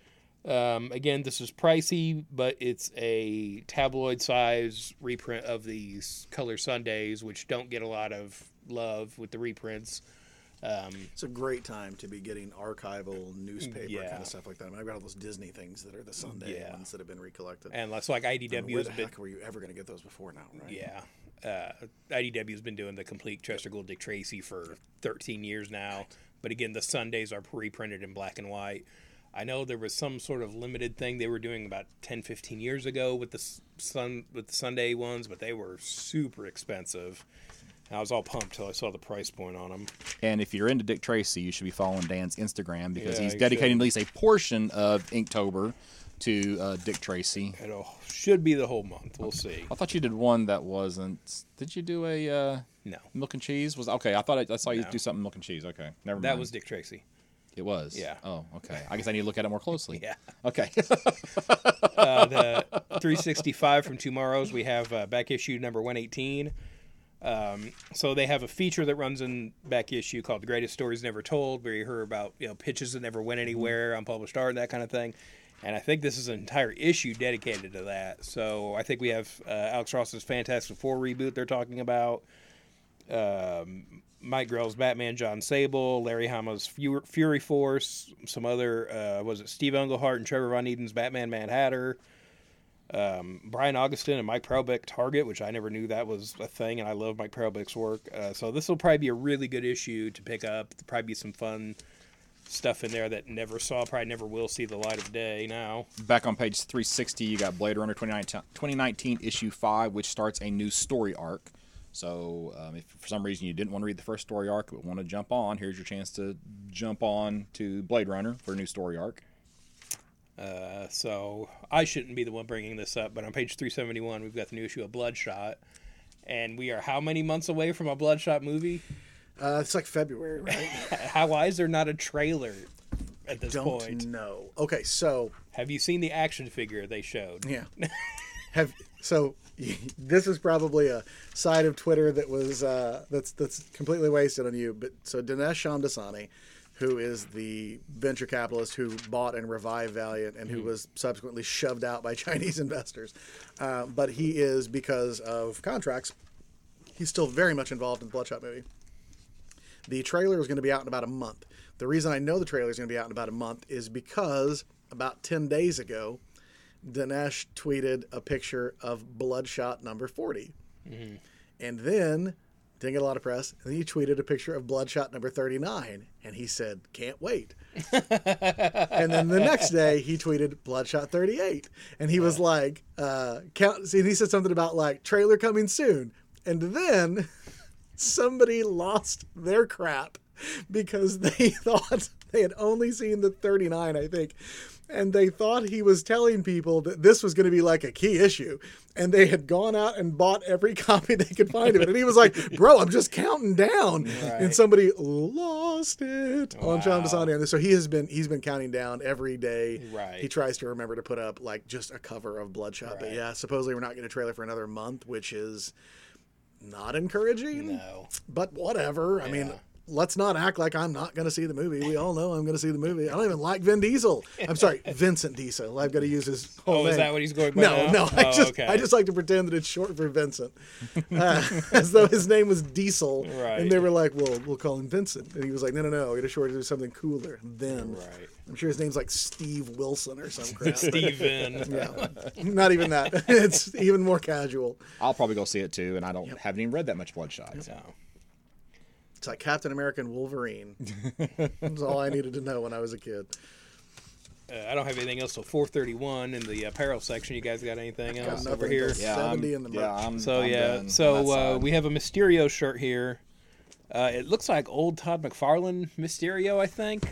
Um, again, this is pricey, but it's a tabloid size reprint of these color Sundays, which don't get a lot of love with the reprints. Um, It's a great time to be getting archival newspaper Yeah. kind of stuff like that. I mean, I've got all those Disney things that are the Sunday Yeah. ones that have been recollected. and that's like I mean, IDW where the been heck were you ever going to get those before now? Right? Yeah. Uh, IDW has been doing the complete Chester Gould Dick Tracy for 13 years now. But again, the Sundays are reprinted in black and white. I know there was some sort of limited thing they were doing about 10, 15 years ago with the sun with the Sunday ones, but they were super expensive. I was all pumped till I saw the price point on them. And if you're into Dick Tracy, you should be following Dan's Instagram because Yeah, he's dedicating should. at least a portion of Inktober to uh, Dick Tracy. It should be the whole month. We'll see. I thought you did one that wasn't. Did you do a uh, No, milk and cheese? Was okay. I thought I, I saw you No. do something milk and cheese. Okay, never mind. that was Dick Tracy. It was. Yeah. Oh, okay. I guess I need to look at it more closely. [laughs] Yeah. Okay. [laughs] uh, the 365 from tomorrow's we have uh, back issue number 118 um, so they have a feature that runs in back issue called the greatest stories never told where you hear about you know pitches that never went anywhere unpublished art that kind of thing. And i think this is an entire issue dedicated to that. So i think we have uh, alex ross's fantastic four reboot they're talking about. Um, Mike Grell's Batman, Jon Sable, Larry Hama's Fury Force, some other uh, was it Steve Englehart and Trevor Von Eeden's Batman Mad Hatter, um, Brian Augustyn and Mike Parobeck Target, which I never knew that was a thing, and I love Mike Parobeck's work. Uh, so this will probably be a really good issue to pick up. There'll probably be some fun stuff in there that never saw, probably never will see the light of day now. Back on page 360, you got Blade Runner 2019, 2019 issue five, which starts a new story arc. So, um, if for some reason you didn't want to read the first story arc but want to jump on, here's your chance to jump on to Blade Runner for a new story arc. Uh, so I shouldn't be the one bringing this up, but on page 371, we've got the new issue of Bloodshot. And we are how many months away from a Bloodshot movie? Uh, it's like February, right? [laughs] How why is there not a trailer at this Don't point? know. Okay, so Have you seen the action figure they showed? yeah, [laughs] have so [laughs] this is probably a side of Twitter that was uh, that's that's completely wasted on you. But so Dinesh Shamdasani, who is the venture capitalist who bought and revived Valiant and who was subsequently shoved out by [laughs] Chinese investors, uh, but he is because of contracts. He's still very much involved in the Bloodshot movie. The trailer is going to be out in about a month. The reason I know the trailer is going to be out in about a month is because about 10 days ago, Dinesh tweeted a picture of Bloodshot number 40. And then, didn't get a lot of press, and then he tweeted a picture of Bloodshot number 39. And he said, can't wait. [laughs] and then the next day, he tweeted Bloodshot 38. And he was like, uh, count, see, and he said something about like trailer coming soon. And then [laughs] somebody lost their crap because [laughs] they thought they had only seen the 39, I think. And they thought he was telling people that this was going to be like a key issue. And they had gone out and bought every [laughs] copy they could find of it. And he was like, Bro, I'm just counting down. Right. And somebody lost it on Sean Wow. And so he has been he's been counting down every day. Right. He tries to remember to put up like just a cover of Bloodshot. But yeah, supposedly we're not getting a trailer for another month, which is not encouraging. No. But whatever. I mean, Yeah. Let's not act like I'm not going to see the movie. We all know I'm going to see the movie. I don't even like Vin Diesel. I'm sorry, [laughs] Vincent Diesel. I've got to use his whole Oh, name. is that what he's going by No, now? no. I Oh, just okay. I just like to pretend that it's short for Vincent, uh, [laughs] as though his name was Diesel. Right. And they were like, "Well, we'll call him Vincent," and he was like, "No, no, no. We got to short it to something cooler." Then Right. I'm sure his name's like Steve Wilson or some crap. [laughs] but- Steven. yeah, not even that. it's even more casual. I'll probably go see it too, and I don't haven't even read that much Bloodshot. No. It's like Captain America and Wolverine. [laughs] That's all I needed to know when I was a kid. Uh, I don't have anything else till 431 in the apparel section. You guys got anything Got else nothing over here? Yeah, 70 I'm, in the yeah. I'm, So I'm yeah, done so uh, we have a Mysterio shirt here. Uh, it looks like old Todd McFarlane Mysterio, I think,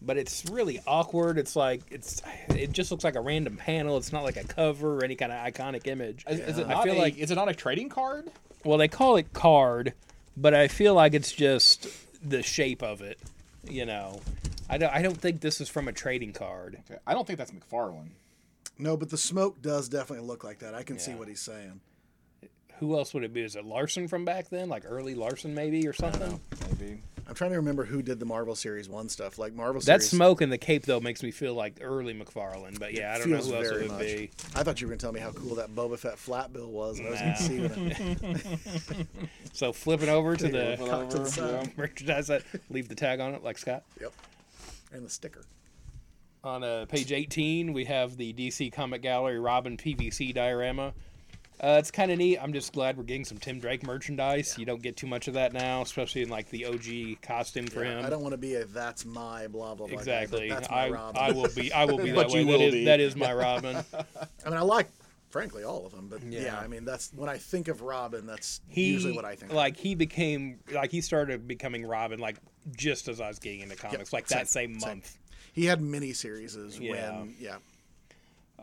but it's really awkward. It's like it's it just looks like a random panel. It's not like a cover or any kind of iconic image. Is, is it I feel a, like is it not a trading card? well, they call it card, but I feel like it's just the shape of it. You know, I don't. I don't think this is from a trading card. Okay, I don't think that's McFarlane. No, but the smoke does definitely look like that. I can see what he's saying. Who else would it be? Is it Larsen from back then, like early Larsen maybe or something? Maybe. I'm trying to remember who did the Marvel Series One stuff. Like Marvel That Series. smoke and the cape though makes me feel like early McFarlane. But yeah, I don't know who else it would much. be. I thought you were gonna tell me how cool that Boba Fett flat bill was. And I was gonna see what it, [laughs] So flipping over to the cock to the side. merchandise that leave the tag on it, like Scott. Yep. And the sticker. On uh, page 18, we have the DC Comic Gallery Robin PVC diorama. Uh, it's kind of neat. I'm just glad we're getting some Tim Drake merchandise. You don't get too much of that now, especially in like the OG costume for Yeah, him. I don't want to be a that's my blah blah blah. guy, exactly. that's my I, Robin. I will be. I will be [laughs] that way. you That will is, be. that is my [laughs] Robin. I mean, I like, frankly, all of them, but yeah. Yeah. I mean, that's when I think of Robin. That's He usually what I think. of. like he became like he started becoming Robin like just as I was getting into comics, like that same, same. month. He had mini series Yeah. when, yeah,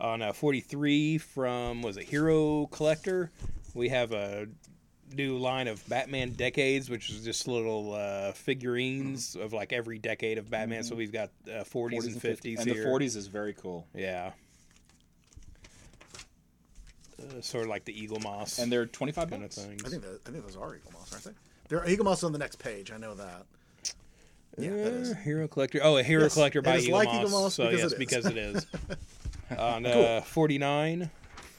on uh, 43 from was it Hero Collector. We have a new line of Batman decades, which is just little uh, figurines of like every decade of Batman. So we've got uh, 40s, and 50s and here. the 40s is very cool. yeah. Uh, sort of like the Eaglemoss And they're 25 kind of things. I think that, I think those are Eaglemoss, aren't they? They're Eaglemoss on the next page. I know that. Yeah, that is. Uh, Hero Collector. Oh, a Hero Yes, Collector it by is Eagle, like Moss. Eaglemoss So because yes, it is. because it is. [laughs] On uh, 49,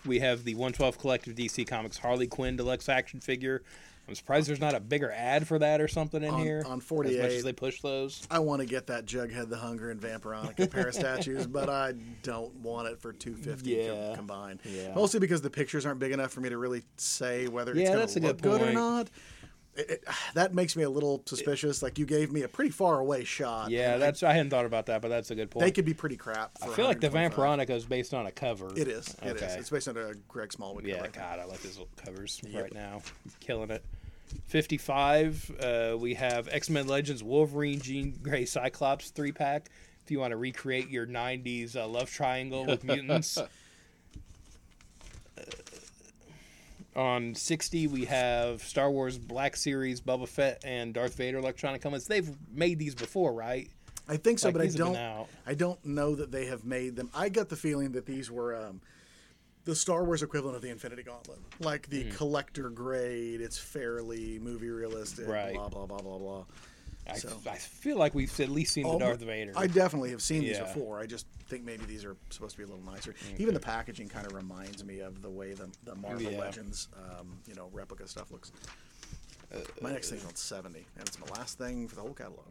we have the 112 Collective DC Comics Harley Quinn Deluxe action figure. I'm surprised there's not a bigger ad for that or something in On- here. on as much 48. as they push those. I want to get that Jughead the Hunger and Vampironica pair of statues, but I don't want it for 250 com- Yeah. combined. Yeah. Mostly because the pictures aren't big enough for me to really say whether Yeah, it's going to look good good, or point. not. It, it, [sighs] that makes me a little suspicious. Like you gave me a pretty far away shot. Yeah, that's I hadn't thought about that, but that's a good point. they could be pretty crap. I feel like the 125. Vampironica is based on a cover. It is. It is. Okay. It's based on a Greg Smallwood. Yeah, cover. God, I like his covers Yep. right now. Killing it. 55, uh, we have X Men Legends Wolverine, Jean Grey, Cyclops three pack. If you want to recreate your 90s uh, love triangle with [laughs] mutants. Uh, on 60, we have Star Wars Black Series, Boba Fett, and Darth Vader electronic helmets. They've made these before, right? I think so, Like, but I these have been don't. I don't know that they have made them. I got the feeling that these were um, the Star Wars equivalent of the Infinity Gauntlet, like the Mm-hmm. collector grade. It's fairly movie realistic. Right. Blah blah blah blah blah. I, So- I feel like we've at least seen the Darth Vader. I definitely have seen these before. I just think maybe these are supposed to be a little nicer. Even the packaging kind of reminds me of the way the, the Marvel Yeah. Legends, um, you know, replica stuff looks. Uh, my next thing's on seventy, and it's my last thing for the whole catalog.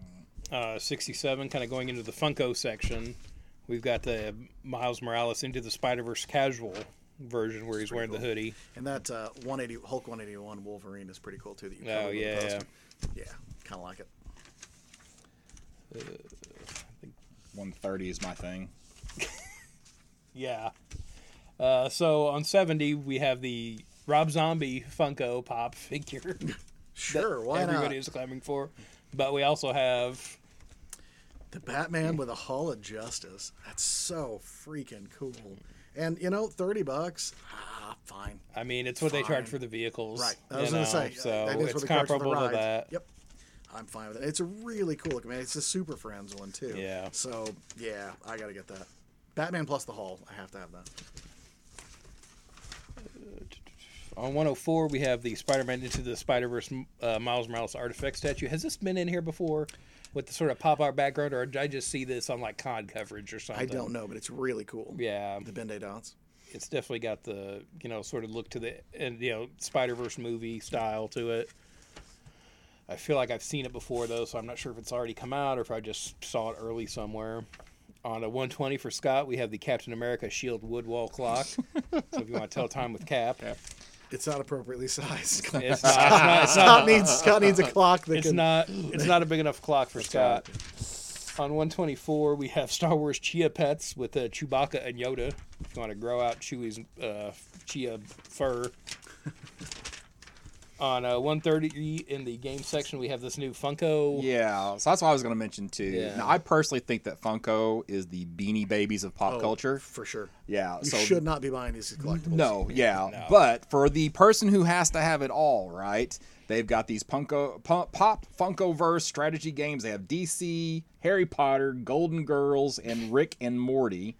uh, 67, kind of going into the Funko section. We've got the Miles Morales into the Spider Verse casual version where he's wearing the hoodie. And that uh, 180 Hulk 181 Wolverine is pretty cool too. That you Oh, yeah. yeah, kind of like it. 130 is my thing. [laughs] Yeah. Uh, so on 70, we have the Rob Zombie Funko Pop figure. [laughs] Sure, why everybody not? is clamoring for. But we also have The Batman with a Hall of Justice. That's so freaking cool. And you know, 30 bucks. Ah, fine. I mean, it's what they charge for the vehicles. Right. I you was gonna say. So that is it's they charge for the comparable to that. Yep. I'm fine with it. It's a really cool look. I mean, it's a Super Friends one too. Yeah. So yeah, I got to get that. Batman plus the Hall. I have to have that. On 104, we have the Spider-Man into the Spider-Verse uh, Miles Morales artifact statue. Has this been in here before with the sort of pop art background, or did I just see this on like COD coverage or something? I don't know, but it's really cool. Yeah, The Ben dots. it's definitely got the you know sort of look to the and you know Spider-Verse movie style to it. I feel like I've seen it before though, so I'm not sure if it's already come out or if I just saw it early somewhere. On a 120 for Scott, we have the Captain America Shield wood wall clock. [laughs] so if you want to tell time with Cap, It's not appropriately sized. it's not. It's [laughs] not, it's not Scott needs Scott needs a clock that it's can. not it's not a big enough clock for [gasps] Scott. On 124, we have Star Wars Chia pets with uh, Chewbacca and Yoda. If you want to grow out Chewie's uh, Chia fur. [laughs] On uh, 130 in the game section, we have this new Funko. Yeah, so that's what I was going to mention too. Yeah. Now, I personally think that Funko is the Beanie Babies of pop Oh, culture. for sure. Yeah, You so should not be buying these as collectibles. No, yeah, No. but for the person who has to have it all, right? They've got these Punko, pop, pop Funkoverse strategy games. They have DC, Harry Potter, Golden Girls, and Rick and Morty.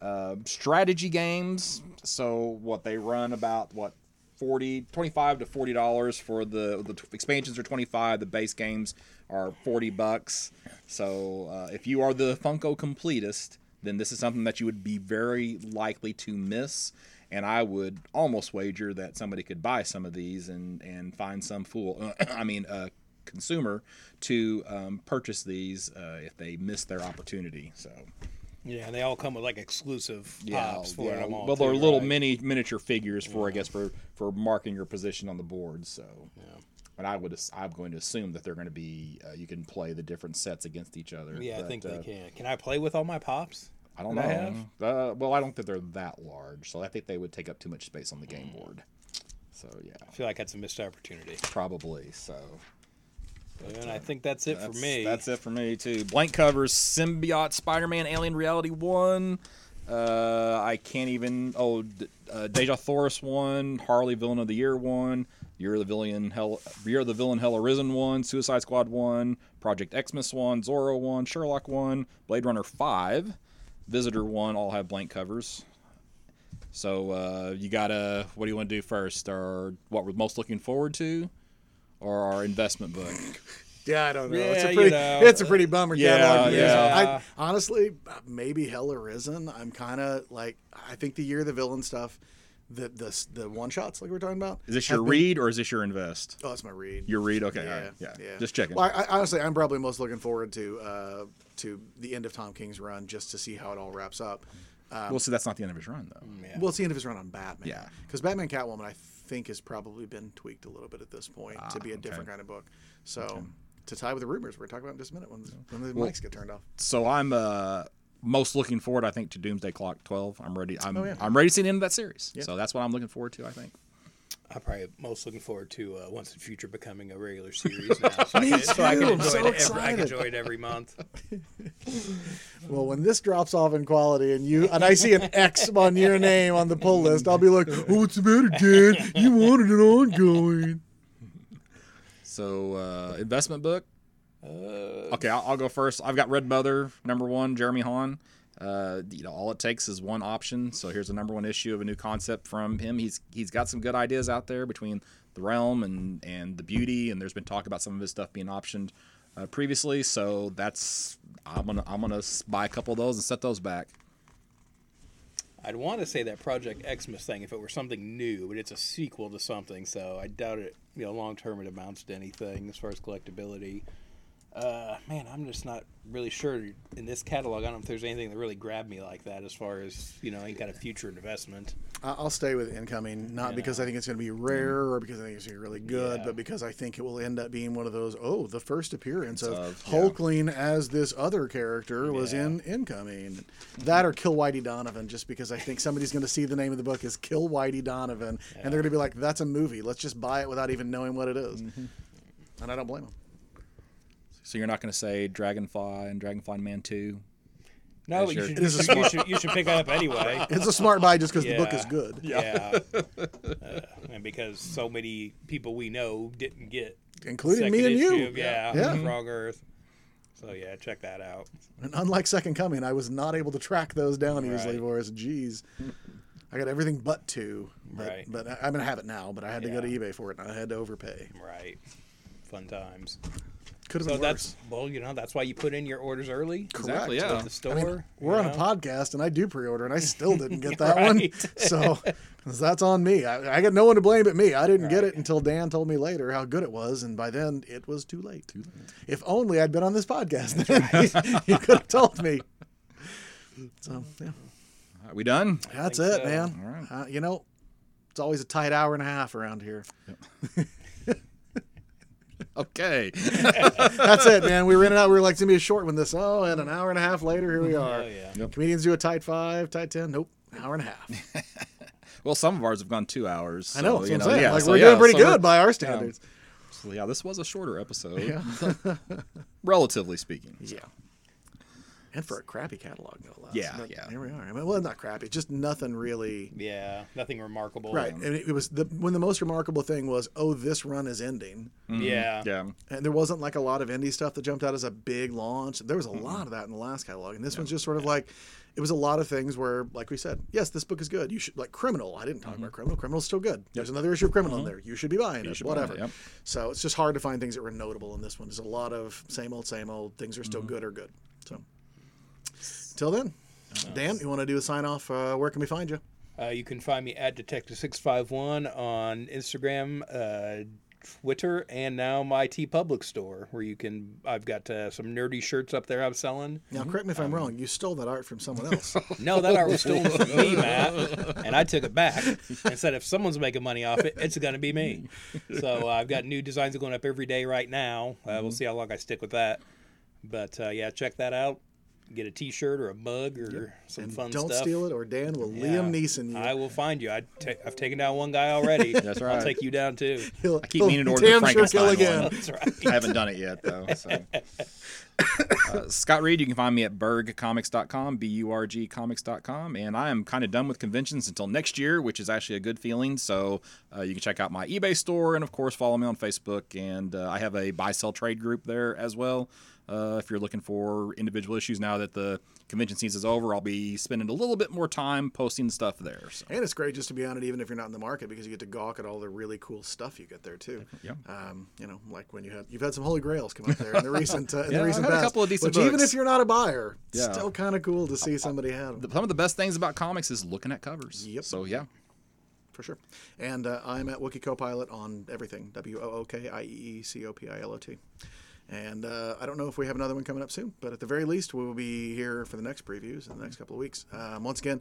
Yeah. Uh, strategy games. So what they run about what 40 25 to 40 dollars for the the expansions are 25 the base games are 40 bucks. So uh, if you are the funko completist then this is something that you would be very likely to miss. And i would almost wager that somebody could buy some of these and and find some fool [clears throat] i mean uh consumer to um, purchase these uh, if they miss their opportunity. So Yeah, and they all come with like exclusive yeah, pops for yeah. them all. well, they're too, little right? mini miniature figures for, I guess, for for marking your position on the board. So, yeah. and I would, I'm going to assume that they're going to be, uh, you can play the different sets against each other. Yeah, I think uh, they can. Can I play with all my pops? I don't that I know. Uh, well, I don't think they're that large, so I think they would take up too much space on the game board. So yeah, I feel like that's a missed opportunity. probably. So and I think that's it that's, for me. That's it for me too. Blank covers: Symbiote, Spider-Man, Alien Reality One. Uh, I can't even. Oh, D- uh, Dejah Thoris one, Harley Villain of the Year one, Year of the Villain Hell, Year of the Villain Hell Arisen one, Suicide Squad one, Project Xmas one, Zorro one, Sherlock one, Blade Runner five, Visitor one. All have blank covers. So uh, you gotta. What do you want to do first, or what we're most looking forward to, or our investment book? Yeah, I don't know. Yeah, it's Yeah, a you pretty, know. it's a pretty bummer Yeah, catalog. yeah. I, honestly, maybe Hell Arisen. I'm kind of like, I think the year of the villain stuff, the the the one shots like we we're talking about. Is this your been- read or is this your invest? Oh, it's my read. Your read, okay, yeah, all right, yeah, yeah. just checking. Well, I, I, honestly, I'm probably most looking forward to uh, to the end of Tom King's run just to see how it all wraps up. well, see, that's not the end of his run, though. Yeah. Well, it's the end of his run on Batman. Yeah. Because Batman Catwoman, I think, has probably been tweaked a little bit at this point to be a Ah, okay. different kind of book. So, to tie with the rumors, we're talking about in just a minute when, when the mics get turned off. So I'm uh, most looking forward, I think, to Doomsday Clock 12. I'm ready. I'm Oh, yeah. I'm ready to see the end of that series. So that's what I'm looking forward to. I think. I'm probably most looking forward to uh, Once in the Future becoming a regular series now, so, I [laughs] can, so I can too. I'm enjoy so it. Every, I can enjoy it every month. [laughs] Well, when this drops off in quality and you and I see an X on your name on the pull list, I'll be like, "Oh, what's the matter, Dad? You wanted it ongoing." So uh, investment book. Uh, Okay, I'll, I'll go first. I've got Red Mother number one, Jeremy Haun. Uh, you know, all it takes is one option. So here's a number one issue of a new concept from him. He's he's got some good ideas out there between the realm and and the beauty, and there's been talk about some of his stuff being optioned uh, previously. So that's I'm gonna I'm gonna buy a couple of those and set those back. I'd want to say that Project Xmas thing if it were something new, but it's a sequel to something, so I doubt it. You know, long term it amounts to anything as far as collectability. Uh, man, I'm just not really sure in this catalog. I don't know if there's anything that really grabbed me like that as far as you know any kind of future investment. I'll stay with incoming, not because I think it's going to be rare or because I think it's going to be really good, Yeah. but because I think it will end up being one of those. Oh, the first appearance of, Of- yeah. Hulkling as this other character was Yeah. in incoming. That or Kill Whitey Donovan, just because I think somebody's going to see the name of the book as Kill Whitey Donovan, and they're going to be like, "That's a movie. Let's just buy it without even knowing what it is." Mm-hmm. And I don't blame them. So you're not gonna say Dragonfly and Dragonfly Man two. No, but you should, It is a you, should, you should pick that up anyway. [laughs] It's a smart buy just because the book is good. Yeah, uh, and because so many people we know didn't get Including me and issue you. of- yeah, Yeah. Wrong Earth. So yeah, check that out. And unlike Second Coming, I was not able to track those down easily Right. for us. Jeez. I got everything but two. But, Right. but I- I'm going to have it now, but I had to go to eBay for it and I had to overpay. Right, fun times. Could have So been that's well, you know, that's why you put in your orders early. Exactly, yeah. At the store. I mean, we're on a podcast and I do pre order and I still didn't get [laughs] that one. [laughs] So that's on me. I, I got no one to blame but me. I didn't get it until Dan told me later how good it was. And by then it was too late. Too late. If only I'd been on this podcast. you could have told me. So, yeah. Are we done? That's it, so. man. All right. Uh, you know, it's always a tight hour and a half around here. [laughs] Okay. [laughs] That's it, man. We were in and out. We were like, it's gonna be a short one. This, oh, and an hour and a half later, here we are. Oh yeah. Comedians do a tight five, tight ten. Nope, hour and a half. [laughs] Well, some of ours have gone two hours. I know. you what I'm saying. yeah, like so, we're yeah, doing pretty so good by our standards. so, yeah, this was a shorter episode, yeah. [laughs] relatively speaking. Yeah. And for a crappy catalog, no less. Yeah, But yeah. Here we are. I mean, well, not crappy. Just nothing really. Yeah, nothing remarkable. Right. And it was the when the most remarkable thing was, oh, this run is ending. Yeah. Yeah. And there wasn't like a lot of indie stuff that jumped out as a big launch. There was a Mm-hmm. lot of that in the last catalog. And this one's just sort of like, it was a lot of things where, like we said, yes, this book is good. You should, like Criminal. I didn't talk about Criminal. Criminal's still good. There's another issue of Criminal in there. You should be buying it. Mm-hmm. buy it, Whatever. yep. So it's just hard to find things that were notable in this one. There's a lot of same old, same old. Things are still Mm-hmm. good or good. So until then, Dan, you want to do a sign off? Uh, where can we find you? Uh, you can find me at Detective651 on Instagram, uh, Twitter, and now my TeePublic store, where you can. I've got uh, some nerdy shirts up there I'm selling. Now, correct me if I'm Um, wrong. You stole that art from someone else. [laughs] No, that art was stolen from me, [laughs] Matt, and I took it back and said if someone's making money off it, it's going to be me. So uh, I've got new designs going up every day right now. Uh, Mm-hmm. We'll see how long I stick with that. But uh, yeah, check that out. Get a T-shirt or a mug or some and fun don't stuff. steal it, or Dan will Yeah. Liam Neeson you. I will find you. I ta- I've taken down one guy already. [laughs] That's right. I'll take you down too. [laughs] He'll, I keep he'll meaning to order the damn sure Frankenstein kill again. one. That's right. I haven't done it yet though. So. [laughs] Uh, Scott Reed, you can find me at burgcomics.com, b u r g comics.com, and I am kind of done with conventions until next year, which is actually a good feeling. So uh, you can check out my eBay store, and of course follow me on Facebook, and uh, I have a buy sell trade group there as well. Uh, if you're looking for individual issues now that the convention season is over, I'll be spending a little bit more time posting stuff there. So. And it's great just to be on it, even if you're not in the market, because you get to gawk at all the really cool stuff you get there too. Yeah. Um, you know, like when you had you've had some Holy Grails come up there in the [laughs] recent uh, in Yeah, the I've recent had a couple of decent which even if you're not a buyer, it's Yeah. still kind of cool to see somebody have them. Some of the best things about comics is looking at covers. Yep. So yeah. for sure. And uh, I'm at Wookiee Copilot on everything. W O O K I E E C O P I L O T. And uh, I don't know if we have another one coming up soon, but at the very least, we will be here for the next previews in the next couple of weeks. Um, once again,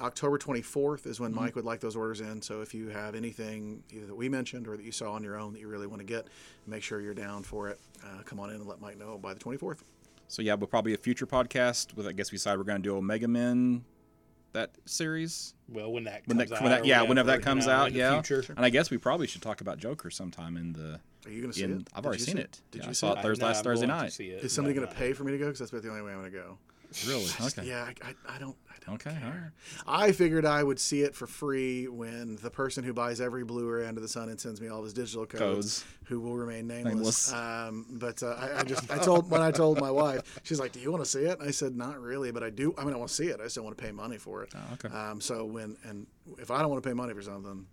October 24th is when Mike would like those orders in. So if you have anything either that we mentioned or that you saw on your own that you really want to get, make sure you're down for it. Uh, come on in and let Mike know by the 24th. So yeah, we'll probably a future podcast with I guess we decide we're going to do Omega Men that series. Well, when that When comes that, out, when that yeah, whatever, whenever that you comes know, out, in yeah. future. And I guess we probably should talk about Joker sometime in the. Are you going to see In, it? I've Did already seen see it. Did Yeah, you I see saw it? it Thursday, No, last I'm Thursday night. see it, Is somebody but going to pay for me to go? Because that's about the only way I'm going to go. Really? [laughs] Okay. Yeah, I, I, I don't. I don't Okay. All right. I figured I would see it for free when the person who buys every Blu-ray under the sun and sends me all of his digital codes, Codes. who will remain nameless. Nameless. Um, but uh, I, I just I told when I told my wife, she's like, "Do you want to see it?" I said, "Not really, but I do. I mean, I want to see it. I just don't want to pay money for it." Oh, okay. Um, so when and if I don't want to pay money for something,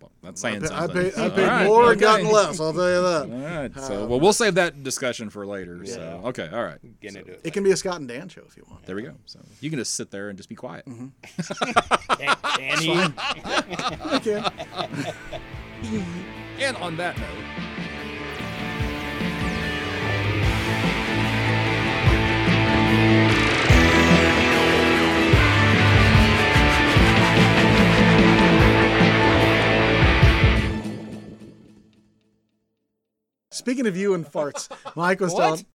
Well, that's I saying pay, I paid, So, paid all right, more okay. and gotten less. I'll tell you that. All right. So well, we'll save that discussion for later. So okay. All right. Get So, into it. It can be a Scott and Dan show if you want. there we go. So you can just sit there and just be quiet. Mm-hmm. [laughs] Can, can he? Okay. And on that note. Speaking of you and farts, Mike was telling